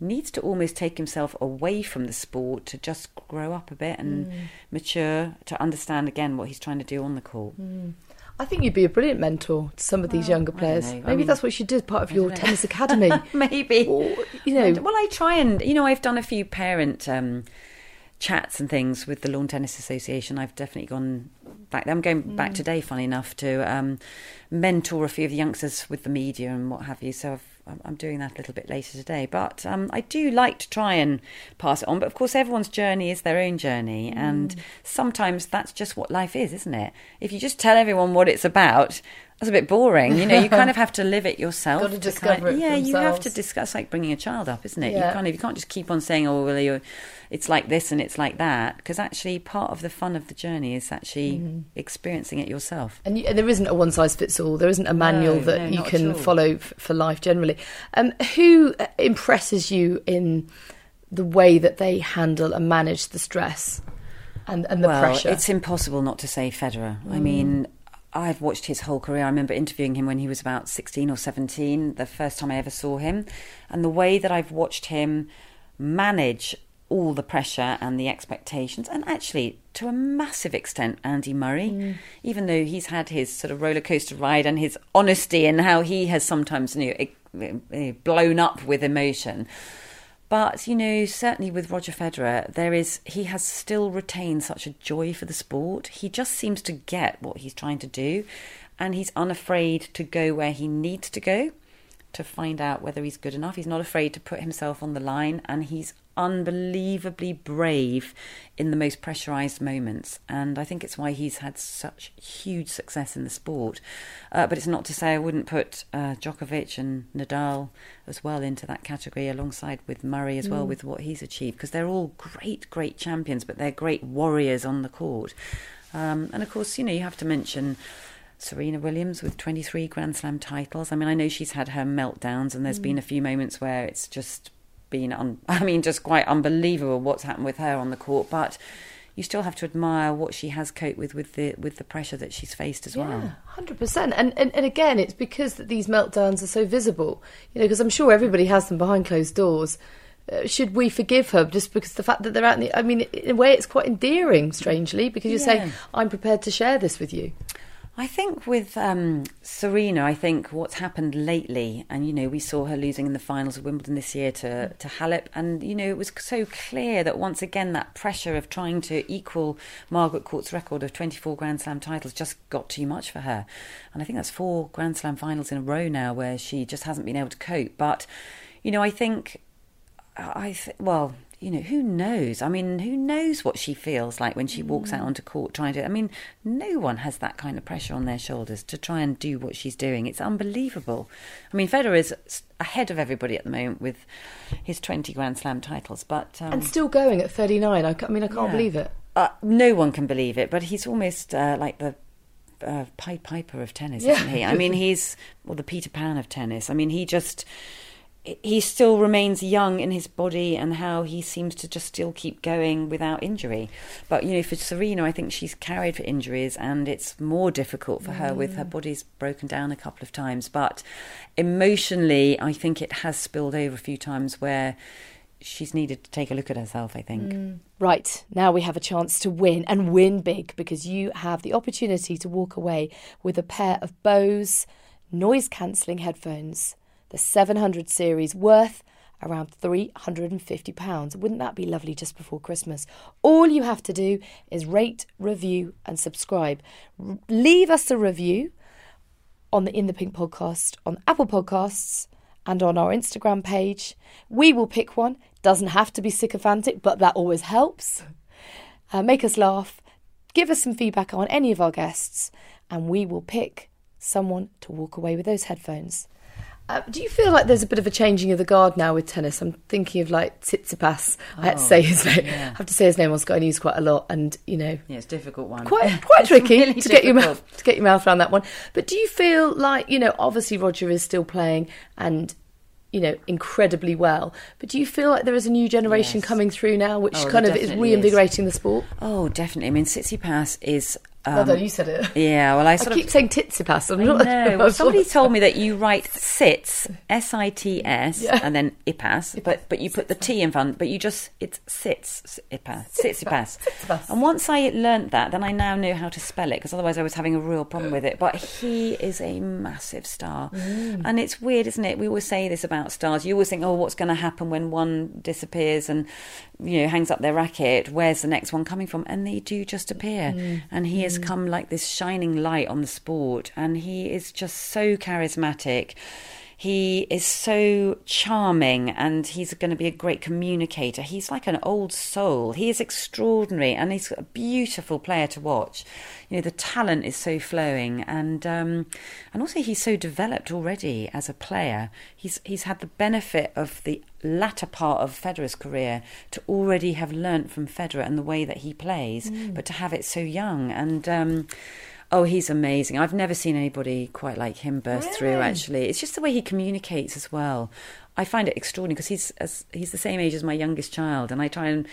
needs to almost take himself away from the sport to just grow up a bit and mm. mature to understand again what he's trying to do on the court. Mm. I think you'd be a brilliant mentor to some of these younger players. Maybe I mean, that's what you did, part of your tennis academy. Maybe. Or, you know. Well, I try and, you know, I've done a few parent um, chats and things with the Lawn Tennis Association. I've definitely gone back. I'm going mm. back today, funny enough, to um, mentor a few of the youngsters with the media and what have you. So I've I'm doing that a little bit later today. But um, I do like to try and pass it on. But of course, everyone's journey is their own journey. Mm. And sometimes that's just what life is, isn't it? If you just tell everyone what it's about, that's a bit boring. You know, you kind of have to live it yourself. Got to kind discover of- it Yeah, you have to themselves. discuss like bringing a child up, isn't it? Yeah. You kind of you can't just keep on saying, "Oh, well, you're, it's like this and it's like that," because actually, part of the fun of the journey is actually Mm-hmm. experiencing it yourself. And, you, and there isn't a one size fits all. There isn't a manual No, that no, you can follow f- for life generally. Um, who uh, impresses you in the way that they handle and manage the stress and, and the well, pressure? it's impossible not to say Federer. Mm. I mean, I've watched his whole career. I remember interviewing him when he was about 16 or 17, the first time I ever saw him. And the way that I've watched him manage all the pressure and the expectations, and actually, to a massive extent, Andy Murray, Mm. even though he's had his sort of roller coaster ride and his honesty and how he has sometimes you know, blown up with emotion. But you know, certainly with Roger Federer, there is he has still retained such a joy for the sport. He just seems to get what he's trying to do, and he's unafraid to go where he needs to go to find out whether he's good enough. He's not afraid to put himself on the line, and he's unbelievably brave in the most pressurized moments. And I think it's why he's had such huge success in the sport. Uh, but it's not to say I wouldn't put uh, Djokovic and Nadal as well into that category alongside with Murray as well with what he's achieved because they're all great, great champions, but they're great warriors on the court. Um, and of course, you know, you have to mention. Serena Williams with 23 Grand Slam titles. I mean, I know she's had her meltdowns, and there's been a few moments where it's just been, un- I mean, just quite unbelievable what's happened with her on the court. But you still have to admire what she has coped with with the with the pressure that she's faced as well. Yeah, hundred percent. And, and and again, it's because that these meltdowns are so visible. You know, because I'm sure everybody has them behind closed doors. Uh, should we forgive her just because the fact that they're out in the? I mean, in a way, it's quite endearing, strangely, because you're saying, "I'm prepared to share this with you." I think with um, Serena, I think what's happened lately, and you know, we saw her losing in the finals of Wimbledon this year to to Halep, and you know, it was so clear that once again that pressure of trying to equal Margaret Court's record of 24 Grand Slam titles just got too much for her, and I think that's four Grand Slam finals in a row now where she just hasn't been able to cope. But you know, I think I th- well, you know, who knows? I mean, who knows what she feels like when she walks out onto court trying to. I mean, no one has that kind of pressure on their shoulders to try and do what she's doing. It's unbelievable. I mean, Federer is ahead of everybody at the moment with his 20 Grand Slam titles, but. Um, And still going at 39. I, I mean, I can't yeah. believe it. Uh, no one can believe it, but he's almost uh, like the uh, Pied Piper of tennis, Yeah. isn't he? I mean, he's well the Peter Pan of tennis. I mean, he just he still remains young in his body and how he seems to just still keep going without injury. But you know, for Serena, I think she's carried for injuries, and it's more difficult for her with her mm. body's broken down a couple of times. But emotionally, I think it has spilled over a few times where. She's needed to take a look at herself, I think. Mm. Right, now we have a chance to win and win big because you have the opportunity to walk away with a pair of Bose noise cancelling headphones, the 700 series worth around £350. Wouldn't that be lovely just before Christmas? All you have to do is rate, review, and subscribe. R- leave us a review on the In the Pink podcast on Apple Podcasts and on our Instagram page. We will pick one. Doesn't have to be sycophantic, but that always helps. Uh, make us laugh. Give us some feedback on any of our guests, and we will pick someone to walk away with those headphones. Uh, do you feel like there's a bit of a changing of the guard now with tennis? I'm thinking of like Tsitsipas. I had to say his name. I have to say his name on Sky News quite a lot, and you know, Yeah, it's a difficult one. quite quite tricky really to get your mouth to get your mouth around that one. But do you feel like you know, obviously Roger is still playing and you know incredibly well. But do you feel like there is a new generation Yes. coming through now, which Oh, kind of is definitely is. reinvigorating the sport? Oh, definitely. I mean, Pass is. Um, Although you said it. Yeah, well, I I keep of. saying Titsipas. I'm I not. know. Well, somebody told me that you write sits, S I T S, and then ipas, but but you put the T in front, but you just it's sits ipas, sitsipas. And once I learnt that, then I now know how to spell it because otherwise I was having a real problem with it. But he is a massive star, Mm. and it's weird, isn't it? We always say this about stars. You always think, oh, what's going to happen when one disappears and you know hangs up their racket? Where's the next one coming from? And they do just appear, Mm. and he has come like this shining light on the sport, and he is just so charismatic. He is so charming and he's going to be a great communicator. He's like an old soul. He is extraordinary and he's a beautiful player to watch. You know, the talent is so flowing and um, and also he's so developed already as a player. He's he's had the benefit of the latter part of Federer's career to already have learnt from Federer and the way that he plays, mm. but to have it so young and um, Oh, he's amazing. I've never seen anybody quite like him burst really? through. Actually, it's just the way he communicates as well. I find it extraordinary because he's as, he's the same age as my youngest child, and I try and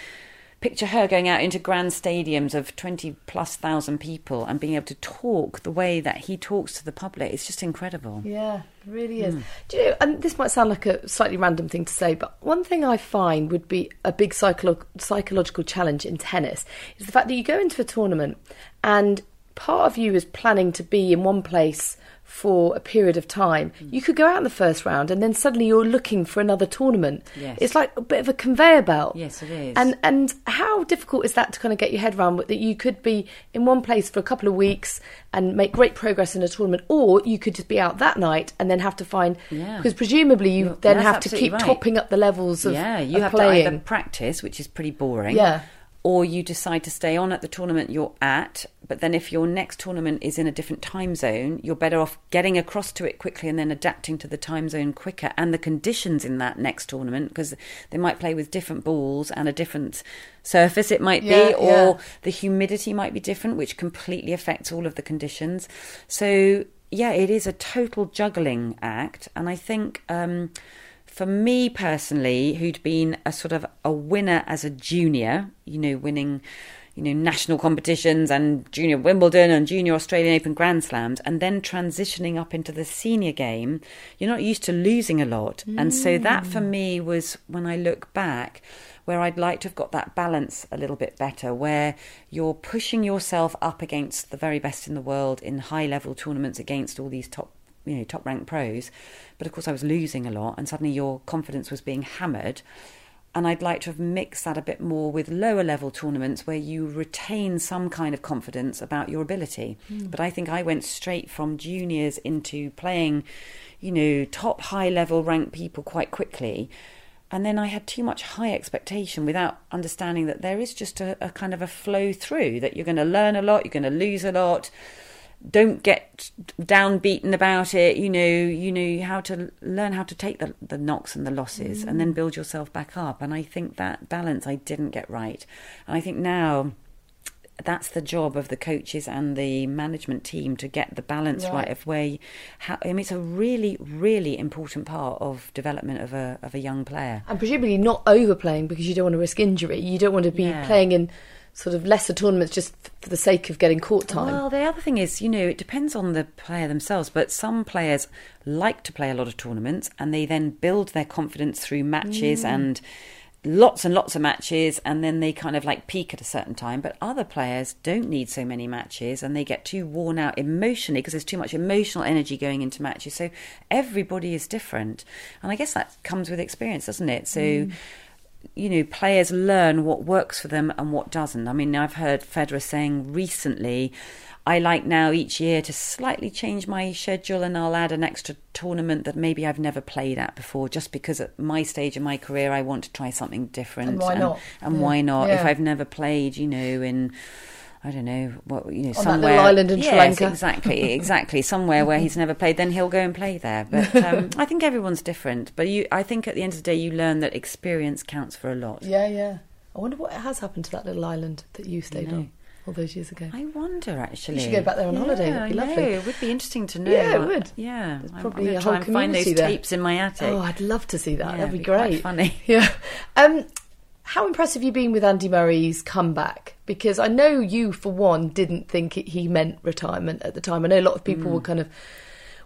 picture her going out into grand stadiums of 20 plus thousand people and being able to talk the way that he talks to the public. It's just incredible. Yeah, it really is. Mm. Do you know, and this might sound like a slightly random thing to say, but one thing I find would be a big psycholo- psychological challenge in tennis is the fact that you go into a tournament and part of you is planning to be in one place for a period of time. Mm. You could go out in the first round and then suddenly you're looking for another tournament. Yes. It's like a bit of a conveyor belt. Yes, it is. And and how difficult is that to kind of get your head around that you could be in one place for a couple of weeks and make great progress in a tournament or you could just be out that night and then have to find yeah. because presumably you then have to keep right. topping up the levels of Yeah, you of have playing. to either practice, which is pretty boring. Yeah or you decide to stay on at the tournament you're at, but then if your next tournament is in a different time zone, you're better off getting across to it quickly and then adapting to the time zone quicker and the conditions in that next tournament because they might play with different balls and a different surface it might yeah, be or yeah. the humidity might be different which completely affects all of the conditions. So yeah, it is a total juggling act and I think um, for me personally, who'd been a sort of a winner as a junior, you know, winning, you know, national competitions and junior Wimbledon and junior Australian Open Grand Slams, and then transitioning up into the senior game, you're not used to losing a lot. Mm. And so that for me was when I look back, where I'd like to have got that balance a little bit better, where you're pushing yourself up against the very best in the world in high level tournaments against all these top you know top ranked pros but of course I was losing a lot and suddenly your confidence was being hammered and I'd like to have mixed that a bit more with lower level tournaments where you retain some kind of confidence about your ability. Mm. But I think I went straight from juniors into playing, you know, top high level ranked people quite quickly. And then I had too much high expectation without understanding that there is just a, a kind of a flow through, that you're going to learn a lot, you're going to lose a lot don't get downbeaten about it. You know, you know how to learn how to take the, the knocks and the losses, mm. and then mm. build yourself back up. And I think that balance I didn't get right. And I think now that's the job of the coaches and the management team to get the balance right, right of where how, I mean it's a really really important part of development of a of a young player and presumably not overplaying because you don't want to risk injury you don't want to be yeah. playing in sort of lesser tournaments just for the sake of getting court time? Well, the other thing is, you know, it depends on the player themselves, but some players like to play a lot of tournaments and they then build their confidence through matches mm. and lots and lots of matches and then they kind of like peak at a certain time. But other players don't need so many matches and they get too worn out emotionally because there's too much emotional energy going into matches. So everybody is different. And i guess that comes with experience doesn't it? So mm you know, players learn what works for them and what doesn't. I mean, I've heard Federer saying recently, I like now each year to slightly change my schedule and I'll add an extra tournament that maybe I've never played at before, just because at my stage of my career I want to try something different. And why not? And, yeah. why not? Yeah. If I've never played, you know, in I don't know what you know On somewhere island in yes, Sri Lanka. exactly, exactly somewhere where he's never played. Then he'll go and play there. But um, I think everyone's different. But you, I think at the end of the day, you learn that experience counts for a lot. Yeah, yeah. I wonder what has happened to that little island that you stayed on all those years ago. I wonder actually. You should go back there on yeah, holiday. That'd be lovely. It would be interesting to know. Yeah, it would. Yeah, There's probably I'm a try whole and find those there. tapes in my attic. Oh, I'd love to see that. Yeah, That'd be be great. funny. Yeah. Um, how impressive have you been with Andy Murray's comeback? Because I know you, for one, didn't think he meant retirement at the time. I know a lot of people Mm. were kind of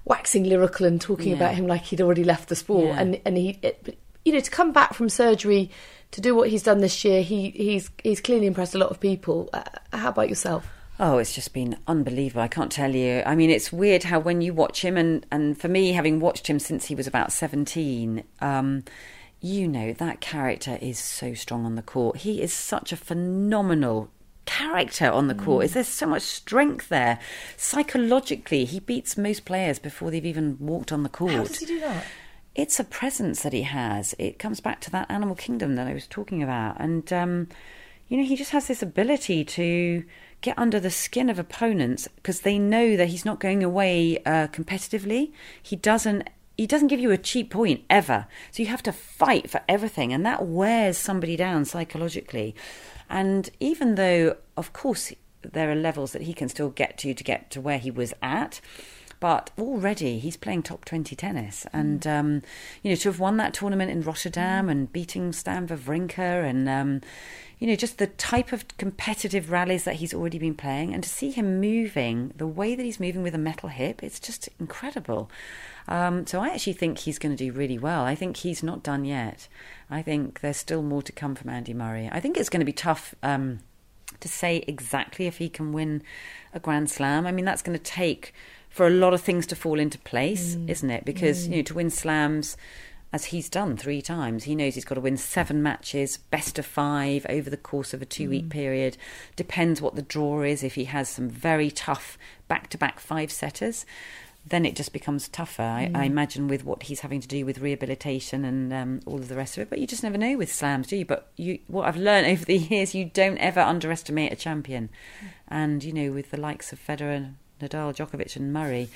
waxing lyrical and talking Yeah. about him like he'd already left the sport, Yeah. and and he, it, you know, to come back from surgery to do what he's done this year, he he's he's clearly impressed a lot of people. Uh, how about yourself? Oh, it's just been unbelievable. I can't tell you. I mean, it's weird how when you watch him, and, and for me, having watched him since he was about 17, um, you know, that character is so strong on the court. He is such a phenomenal character on the court. Mm. Is there's so much strength there. Psychologically, he beats most players before they've even walked on the court. How does he do that? It's a presence that he has. It comes back to that animal kingdom that I was talking about, and um, you know, he just has this ability to get under the skin of opponents because they know that he's not going away uh, competitively. He doesn't. He doesn't give you a cheap point ever. So you have to fight for everything, and that wears somebody down psychologically. And even though, of course, there are levels that he can still get to to get to where he was at. But already he's playing top 20 tennis. And, um, you know, to have won that tournament in Rotterdam and beating Stan Wawrinka and, um, you know, just the type of competitive rallies that he's already been playing and to see him moving, the way that he's moving with a metal hip, it's just incredible. Um, so I actually think he's going to do really well. I think he's not done yet. I think there's still more to come from Andy Murray. I think it's going to be tough. Um, to say exactly if he can win a Grand Slam. I mean, that's going to take for a lot of things to fall into place, mm. isn't it? Because, mm. you know, to win slams, as he's done three times, he knows he's got to win seven matches, best of five over the course of a two week mm. period. Depends what the draw is. If he has some very tough back to back five setters, then it just becomes tougher. I, I, imagine with what he's having to do with rehabilitation and um, all of the rest of it. But you just never know with slams, do you? But you, what I've learned over the years, you don't ever underestimate a champion. And you know, with the likes of Federer, Nadal, Djokovic, and Murray,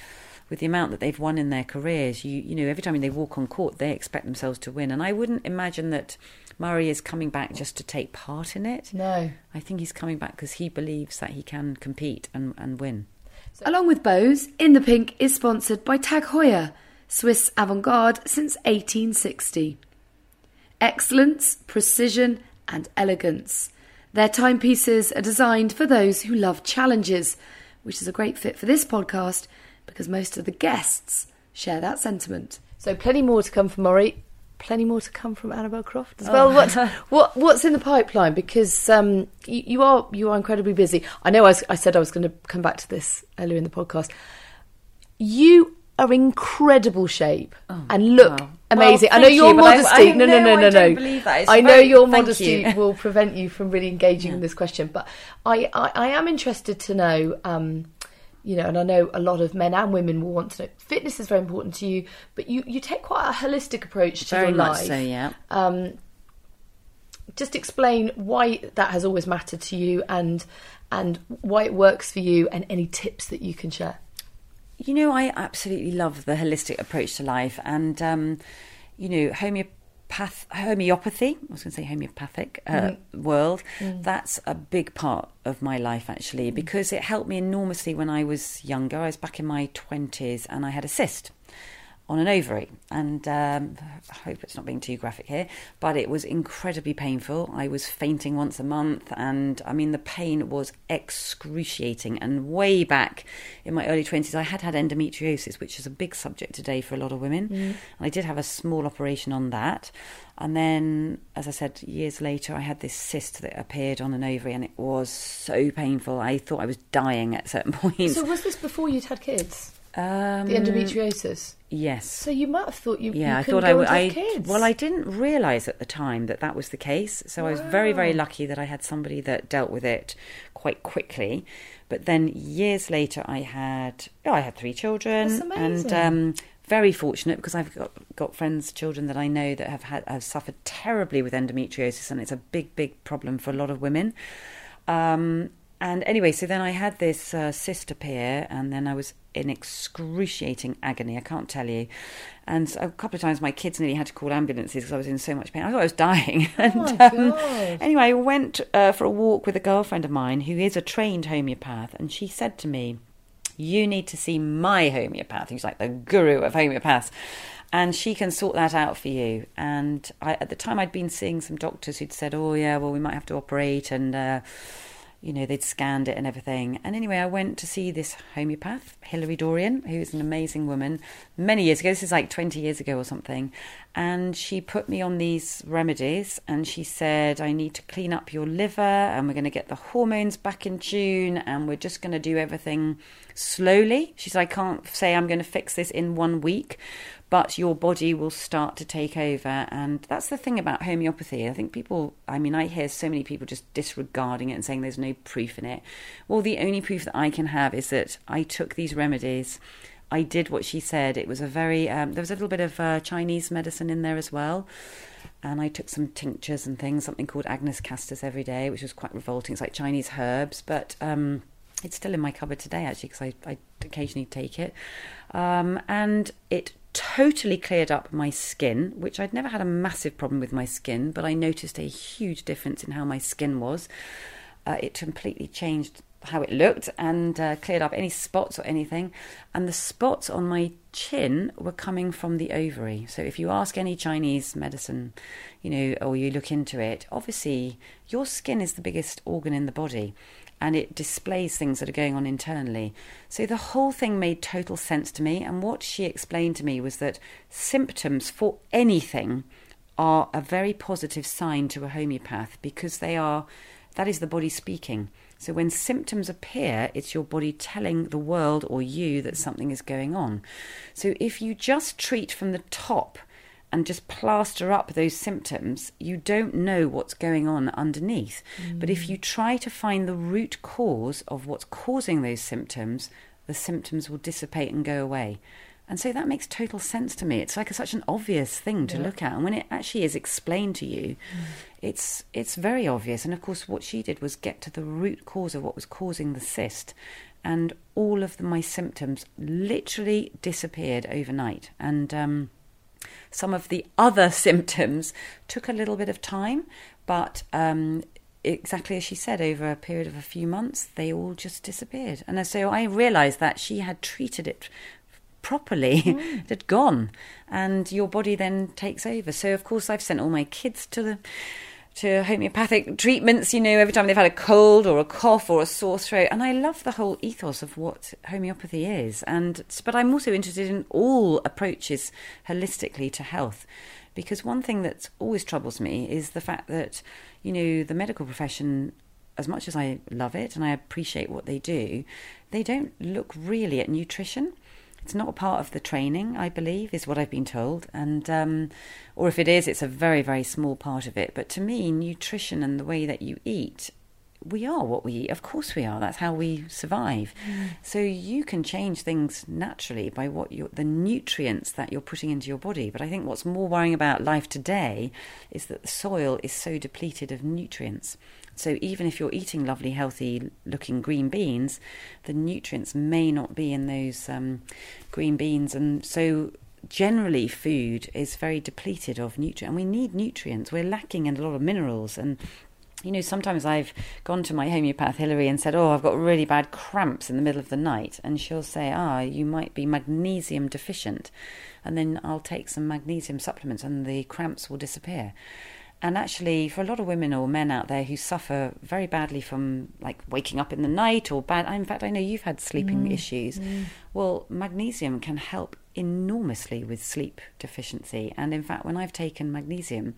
with the amount that they've won in their careers, you you know, every time they walk on court, they expect themselves to win. And I wouldn't imagine that Murray is coming back just to take part in it. No, I think he's coming back because he believes that he can compete and, and win. Along with Bose, In the Pink is sponsored by Tag Heuer, Swiss avant garde since 1860. Excellence, precision, and elegance. Their timepieces are designed for those who love challenges, which is a great fit for this podcast because most of the guests share that sentiment. So, plenty more to come from Murray plenty more to come from Annabel Croft as well. Oh. What, what what's in the pipeline? Because um, you, you, are you are incredibly busy. I know I, was, I said I was going to come back to this earlier in the podcast. You are incredible shape oh, and look wow. amazing. Well, I know your you, modesty. I, I no, no, no, no, no. no. I know your modesty you. will prevent you from really engaging yeah. in this question, but I, I, I am interested to know. Um, you know, and I know a lot of men and women will want to know. Fitness is very important to you, but you you take quite a holistic approach to very your much life. So yeah. Um, just explain why that has always mattered to you, and and why it works for you, and any tips that you can share. You know, I absolutely love the holistic approach to life, and um, you know, homeopathy path, homeopathy, I was going to say homeopathic uh, mm. world, mm. that's a big part of my life actually mm. because it helped me enormously when I was younger. I was back in my 20s and I had a cyst on an ovary. And um, I hope it's not being too graphic here, but it was incredibly painful. I was fainting once a month, and I mean, the pain was excruciating. And way back in my early 20s, I had had endometriosis, which is a big subject today for a lot of women. Mm. And I did have a small operation on that. And then, as I said, years later, I had this cyst that appeared on an ovary, and it was so painful. I thought I was dying at certain points. So, was this before you'd had kids? Um, the endometriosis. Yes. So you might have thought you. Yeah, you I thought I would. I kids. well, I didn't realise at the time that that was the case. So wow. I was very, very lucky that I had somebody that dealt with it quite quickly. But then years later, I had oh, I had three children, and um, very fortunate because I've got got friends, children that I know that have had have suffered terribly with endometriosis, and it's a big, big problem for a lot of women. Um, and anyway, so then I had this uh, cyst appear, and then I was in excruciating agony. I can't tell you. And a couple of times, my kids nearly had to call ambulances because I was in so much pain. I thought I was dying. Oh and um, anyway, I went uh, for a walk with a girlfriend of mine who is a trained homeopath, and she said to me, "You need to see my homeopath. He's like the guru of homeopaths." and she can sort that out for you. And I, at the time, I'd been seeing some doctors who'd said, "Oh yeah, well, we might have to operate," and uh, you know, they'd scanned it and everything. And anyway, I went to see this homeopath, Hilary Dorian, who's an amazing woman, many years ago. This is like 20 years ago or something. And she put me on these remedies and she said, I need to clean up your liver and we're going to get the hormones back in tune and we're just going to do everything slowly. She said, I can't say I'm going to fix this in one week, but your body will start to take over. And that's the thing about homeopathy. I think people, I mean, I hear so many people just disregarding it and saying there's no proof in it. Well, the only proof that I can have is that I took these remedies. I did what she said. It was a very, um, there was a little bit of uh, Chinese medicine in there as well. And I took some tinctures and things, something called Agnus Castus every day, which was quite revolting. It's like Chinese herbs, but um, it's still in my cupboard today actually because I, I occasionally take it. Um, and it totally cleared up my skin, which I'd never had a massive problem with my skin, but I noticed a huge difference in how my skin was. Uh, it completely changed how it looked and uh, cleared up any spots or anything. And the spots on my chin were coming from the ovary. So if you ask any Chinese medicine, you know, or you look into it, obviously your skin is the biggest organ in the body and it displays things that are going on internally. So the whole thing made total sense to me. And what she explained to me was that symptoms for anything are a very positive sign to a homeopath because they are, that is the body speaking. So when symptoms appear, it's your body telling the world or you that something is going on. So if you just treat from the top and just plaster up those symptoms, you don't know what's going on underneath. Mm. But if you try to find the root cause of what's causing those symptoms, the symptoms will dissipate and go away. And so that makes total sense to me. It's like a, such an obvious thing to yeah. look at, and when it actually is explained to you, mm. it's it's very obvious. And of course, what she did was get to the root cause of what was causing the cyst, and all of the, my symptoms literally disappeared overnight. And um, some of the other symptoms took a little bit of time, but um, exactly as she said, over a period of a few months, they all just disappeared. And so I realised that she had treated it properly mm. it had gone and your body then takes over so of course i've sent all my kids to the to homeopathic treatments you know every time they've had a cold or a cough or a sore throat. And i love the whole ethos of what homeopathy is. And but i'm also interested in all approaches holistically to health. Because one thing that always troubles me is the fact that you know the medical profession as much as I love it and I appreciate what they do, they don't look really at nutrition. It's not a part of the training, I believe, is what I've been told. And um, or if it is, it's a very very small part of it. But to me, nutrition and the way that you eat we are what we eat. Of course we are. That's how we survive. Mm. So you can change things naturally by what you the nutrients that you're putting into your body. But I think what's more worrying about life today is that the soil is so depleted of nutrients. So even if you're eating lovely, healthy looking green beans, the nutrients may not be in those um, green beans. And so generally food is very depleted of nutrients. And we need nutrients. We're lacking in a lot of minerals and you know, sometimes I've gone to my homeopath Hilary and said, "Oh, I've got really bad cramps in the middle of the night," and she'll say, "Ah, you might be magnesium deficient," and then I'll take some magnesium supplements, and the cramps will disappear. And actually, for a lot of women or men out there who suffer very badly from like waking up in the night or bad, in fact, I know you've had sleeping mm. issues. Mm. Well, magnesium can help enormously with sleep deficiency. And in fact, when I've taken magnesium,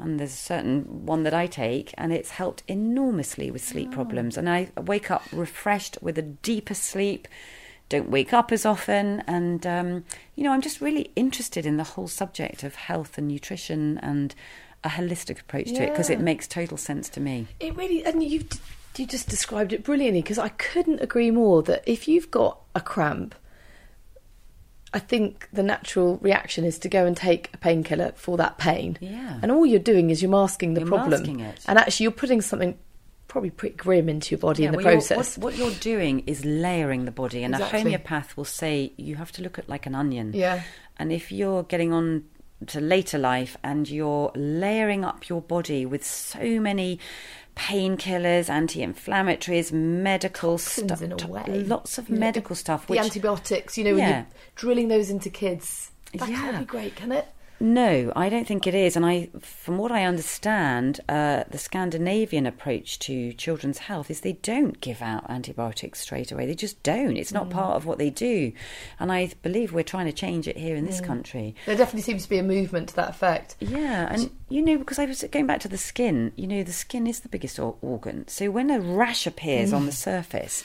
and there's a certain one that I take, and it's helped enormously with sleep oh. problems. And I wake up refreshed with a deeper sleep. Don't wake up as often, and um, you know, I'm just really interested in the whole subject of health and nutrition and a holistic approach yeah. to it because it makes total sense to me. It really, and you you just described it brilliantly because I couldn't agree more that if you've got a cramp, I think the natural reaction is to go and take a painkiller for that pain. Yeah. And all you're doing is you're masking the you're problem. Masking it. And actually, you're putting something probably pretty grim into your body yeah, in the well, process. What, what, you're doing is layering the body, and exactly. a homeopath will say you have to look at like an onion. Yeah. And if you're getting on to later life and you're layering up your body with so many painkillers, anti-inflammatories, medical stuff, lots of medical stuff. The antibiotics, you know, yeah. when you're drilling those into kids, that yeah. can't be great, can it? No, I don't think it is. And I, from what I understand, uh, the Scandinavian approach to children's health is they don't give out antibiotics straight away. They just don't. It's not mm. part of what they do. And I believe we're trying to change it here in this mm. country. There definitely seems to be a movement to that effect. Yeah, and you know, because I was going back to the skin. You know, the skin is the biggest organ. So when a rash appears mm. on the surface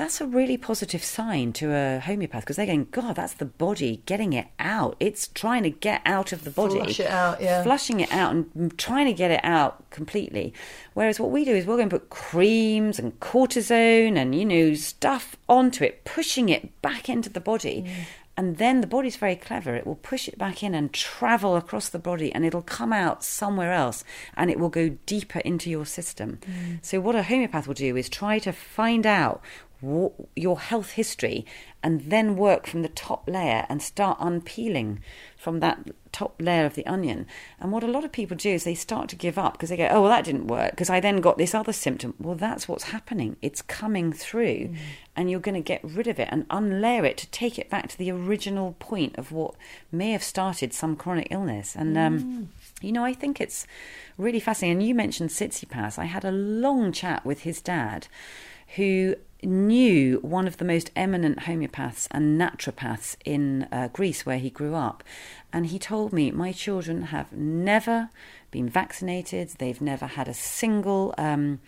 that's a really positive sign to a homeopath because they're going, God, that's the body getting it out. It's trying to get out of the body, Flush it out, yeah. flushing it out and trying to get it out completely. Whereas what we do is we're going to put creams and cortisone and you know stuff onto it, pushing it back into the body. Mm. And then the body's very clever. It will push it back in and travel across the body, and it'll come out somewhere else, and it will go deeper into your system. Mm. So, what a homeopath will do is try to find out your health history and then work from the top layer and start unpeeling from that top layer of the onion. And what a lot of people do is they start to give up because they go, oh, well, that didn't work because I then got this other symptom. Well, that's what's happening. It's coming through, mm. and you're going to get rid of it and unlayer it to take it back to the original point of what may have started some chronic illness. And, um, mm. you know, I think it's really fascinating. And you mentioned Tsitsipas. I had a long chat with his dad who knew one of the most eminent homeopaths and naturopaths in uh, Greece, where he grew up. And he told me, My children have never been vaccinated, they've never had a single. Um,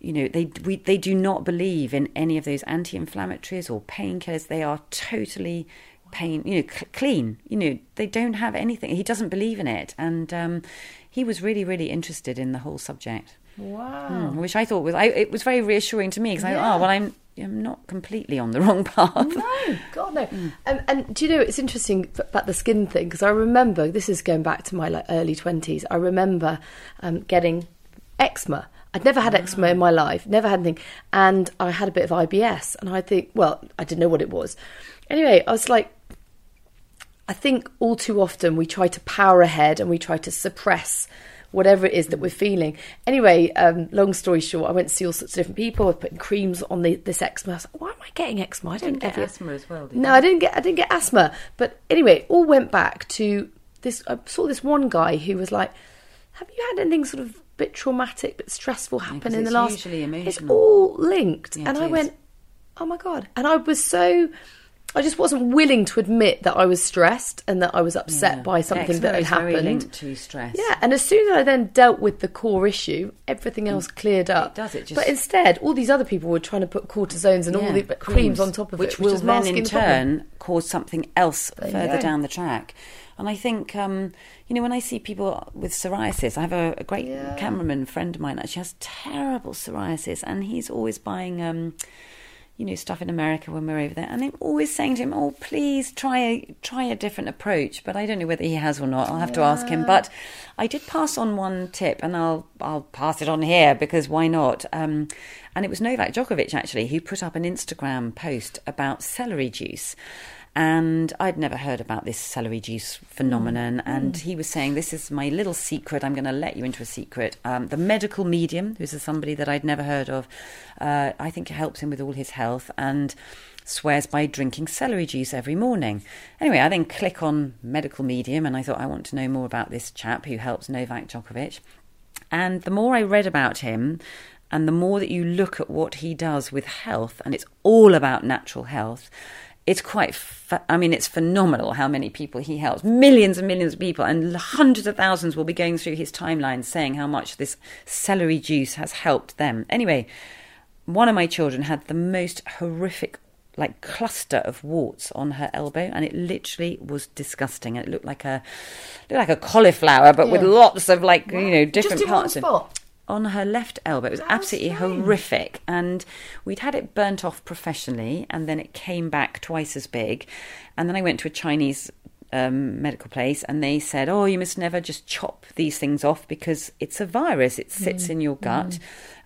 you know, they we, they do not believe in any of those anti-inflammatories or painkillers. They are totally pain, you know, c- clean. You know, they don't have anything. He doesn't believe in it, and um, he was really, really interested in the whole subject. Wow. Mm, which I thought was I, it was very reassuring to me because yeah. I thought, oh well, I'm I'm not completely on the wrong path. No, God no. Mm. Um, and do you know it's interesting about the skin thing because I remember this is going back to my like early twenties. I remember um, getting eczema. I'd never had eczema in my life, never had anything, and I had a bit of IBS, and I think, well, I didn't know what it was. Anyway, I was like, I think all too often we try to power ahead and we try to suppress whatever it is that we're feeling. Anyway, um, long story short, I went to see all sorts of different people. I was putting creams on the, this eczema. I was like, why am I getting eczema? I didn't get asthma as well. no, you? I didn't get. I didn't get asthma. But anyway, it all went back to this. I saw this one guy who was like, "Have you had anything sort of bit traumatic, but stressful happen yeah, in the last?" Usually emotional. It's all linked, yeah, and I is. went, "Oh my god!" And I was so I just wasn't willing to admit that I was stressed and that I was upset yeah. by something that had happened. Very linked to stress. Yeah, and as soon as I then dealt with the core issue, everything else cleared up. It does. It just. But instead, all these other people were trying to put cortisones and yeah, all the creams, creams, on top of which it, which will then in turn problem. cause something else There further down the track. And I think, um, you know, when I see people with psoriasis, I have a, a great cameraman friend of mine that she has terrible psoriasis, and he's always buying. Um, you know stuff in America when we're over there, and I'm always saying to him, "Oh, please try a try a different approach." But I don't know whether he has or not. I'll have to ask him. But I did pass on one tip, and I'll I'll pass it on here because why not? Um, and it was Novak Djokovic actually who put up an Instagram post about celery juice. And I'd never heard about this celery juice phenomenon. And he was saying, This is my little secret. I'm going to let you into a secret. Um, the medical medium, who's somebody that I'd never heard of, uh, I think it helps him with all his health and swears by drinking celery juice every morning. Anyway, I then click on medical medium and I thought, I want to know more about this chap who helps Novak Djokovic. And the more I read about him, and the more that you look at what he does with health, and it's all about natural health, it's quite, fa- I mean, it's phenomenal how many people he helps. Millions and millions of people, and hundreds of thousands will be going through his timeline saying how much this celery juice has helped them. Anyway, one of my children had the most horrific like cluster of warts on her elbow and it literally was disgusting it looked like a looked like a cauliflower but with lots of like you know different Just in one parts of spot. On her left elbow. It was How absolutely strange. horrific. And we'd had it burnt off professionally, and then it came back twice as big. And then I went to a Chinese um, medical place, and they said, Oh, you must never just chop these things off because it's a virus, it Mm. sits in your gut.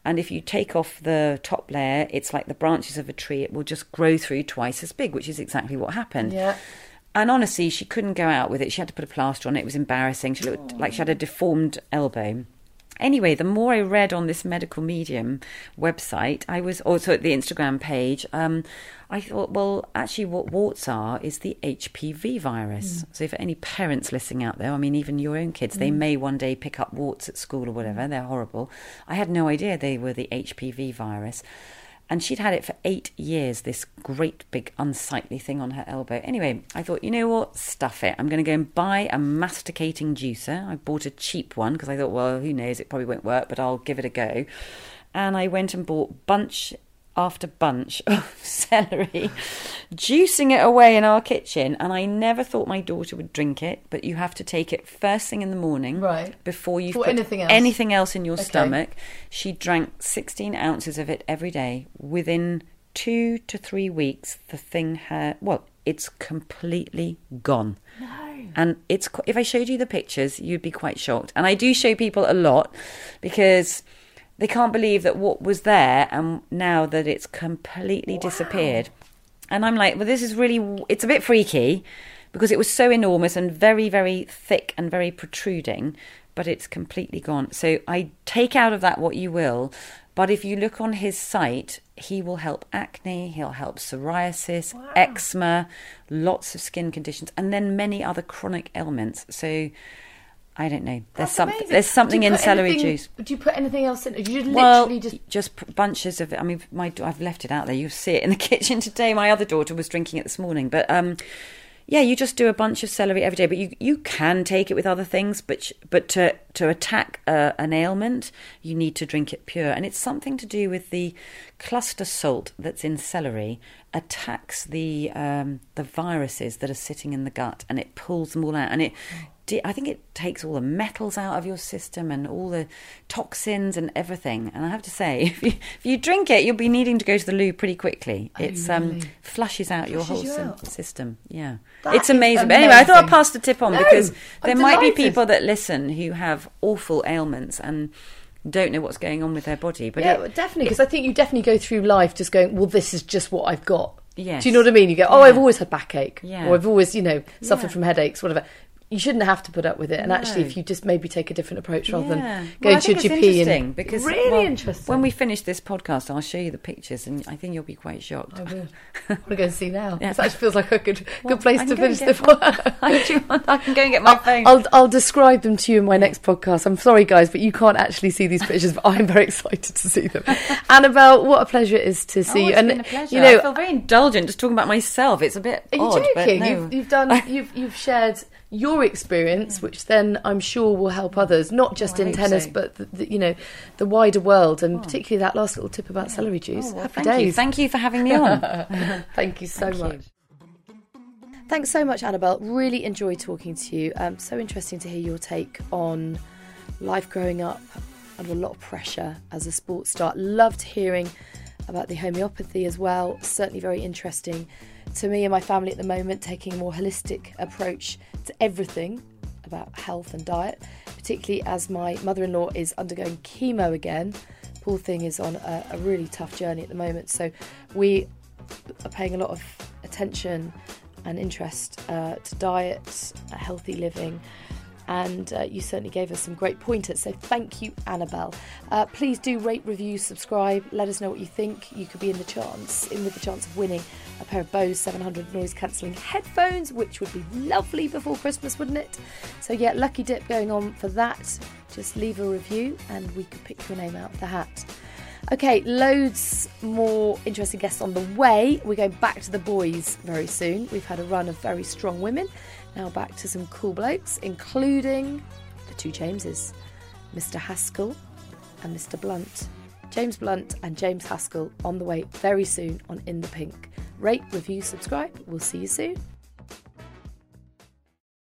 And if you take off the top layer, it's like the branches of a tree, it will just grow through twice as big, which is exactly what happened. Yeah. And honestly, she couldn't go out with it. She had to put a plaster on it. It was embarrassing. She looked like she had a deformed elbow. Anyway, the more I read on this medical medium website, I was also at the Instagram page. Um, I thought, well, actually, what warts are is the HPV virus. So, for any parents listening out there, I mean, even your own kids, they may one day pick up warts at school or whatever. They're horrible. I had no idea they were the HPV virus. And she'd had it for eight years, this great big unsightly thing on her elbow. Anyway, I thought, you know what? Stuff it. I'm going to go and buy a masticating juicer. I bought a cheap one because I thought, well, who knows? It probably won't work, but I'll give it a go. And I went and bought bunch after bunch of celery, juicing it away in our kitchen. And I never thought my daughter would drink it, but you have to take it first thing in the morning, Right. Before you put anything else. anything else in your Okay. stomach. She drank 16 ounces of it every day. Within two to three weeks, the thing had well, it's completely gone. No. And it's if I showed you the pictures, you'd be quite shocked. And I do show people a lot because they can't believe that what was there and now that it's completely disappeared. And I'm like, well, this is really it's a bit freaky because it was so enormous and very very thick and very protruding, but it's completely gone. So I take out of that what you will. But if you look on his site, he will help acne, he'll help psoriasis, eczema, lots of skin conditions, and then many other chronic ailments. So I don't know. There's something. There's something in celery anything- juice. Do you put anything else in? You Well, just just bunches of it. I mean, my I've left it out there. You'll see it in the kitchen today. My other daughter was drinking it this morning, but um, yeah, you just do a bunch of celery every day. But you you can take it with other things, but but to to attack uh, an ailment, you need to drink it pure, and it's something to do with the cluster salt that's in celery attacks the um, the viruses that are sitting in the gut, and it pulls them all out, and it. I think it takes all the metals out of your system and all the toxins and everything. And I have to say, if you, if you drink it, you'll be needing to go to the loo pretty quickly. It's um flushes out your whole you out? system. Yeah, That it's is amazing. But anyway, I thought I'd pass the tip on No, because there I'm might be people that listen who have awful ailments and don't know what's going on with their body. But yeah, it- definitely. Because I think you definitely go through life just going, well, this is just what I've got. Yes. Do you know what I mean? You go, oh, I've always had backache, Yeah. or I've always, you know, suffered Yeah. from headaches, whatever. You shouldn't have to put up with it. And actually, if you just maybe take a different approach rather Yeah. than going I to your GP interesting and because really well, interesting. When we finish this podcast, I'll show you the pictures, and I think you'll be quite shocked. I will. I want to go and see now. Yeah. This actually feels like a good Well, good place to can go and finish the my- I do want- I can go and get my phone. I'll, I'll describe them to you in my next podcast. I'm sorry, guys, but you can't actually see these pictures, but I'm very excited to see them. Annabel, what a pleasure it is to see oh, you. and been a pleasure. you know, I feel very indulgent just talking about myself. It's a bit Are you odd, joking? no. You've, you've done. You've you've shared your experience, which then I'm sure will help others, not just Oh, in tennis, so. but the, the, you know, the wider world, and particularly that last little tip about celery juice. Oh, well, Happy thank days! you. Thank you for having me on. Thank you so Thank you. much. Thanks so much, Annabel. Really enjoyed talking to you. Um, so interesting to hear your take on life growing up under a lot of pressure as a sports star. Loved hearing about the homeopathy as well. Certainly very interesting to me and my family at the moment, taking a more holistic approach to everything about health and diet, particularly as my mother in law is undergoing chemo again. Poor thing is on a, a really tough journey at the moment. So we are paying a lot of attention and interest uh, to diet, healthy living, and uh, you certainly gave us some great pointers. So thank you, Annabel. Uh, please do rate, review, subscribe. Let us know what you think. You could be in the chance, in with the chance of winning a pair of Bose 700 noise cancelling headphones, which would be lovely before Christmas, wouldn't it? So yeah, lucky dip going on for that. Just leave a review, and we could pick your name out of the hat. Okay, loads more interesting guests on the way. We're going back to the boys very soon. We've had a run of very strong women. Now back to some cool blokes, including the two Jameses, Mr. Haskell and Mr. Blunt. James Blunt and James Haskell on the way very soon on In the Pink. Rate, review, subscribe. We'll see you soon.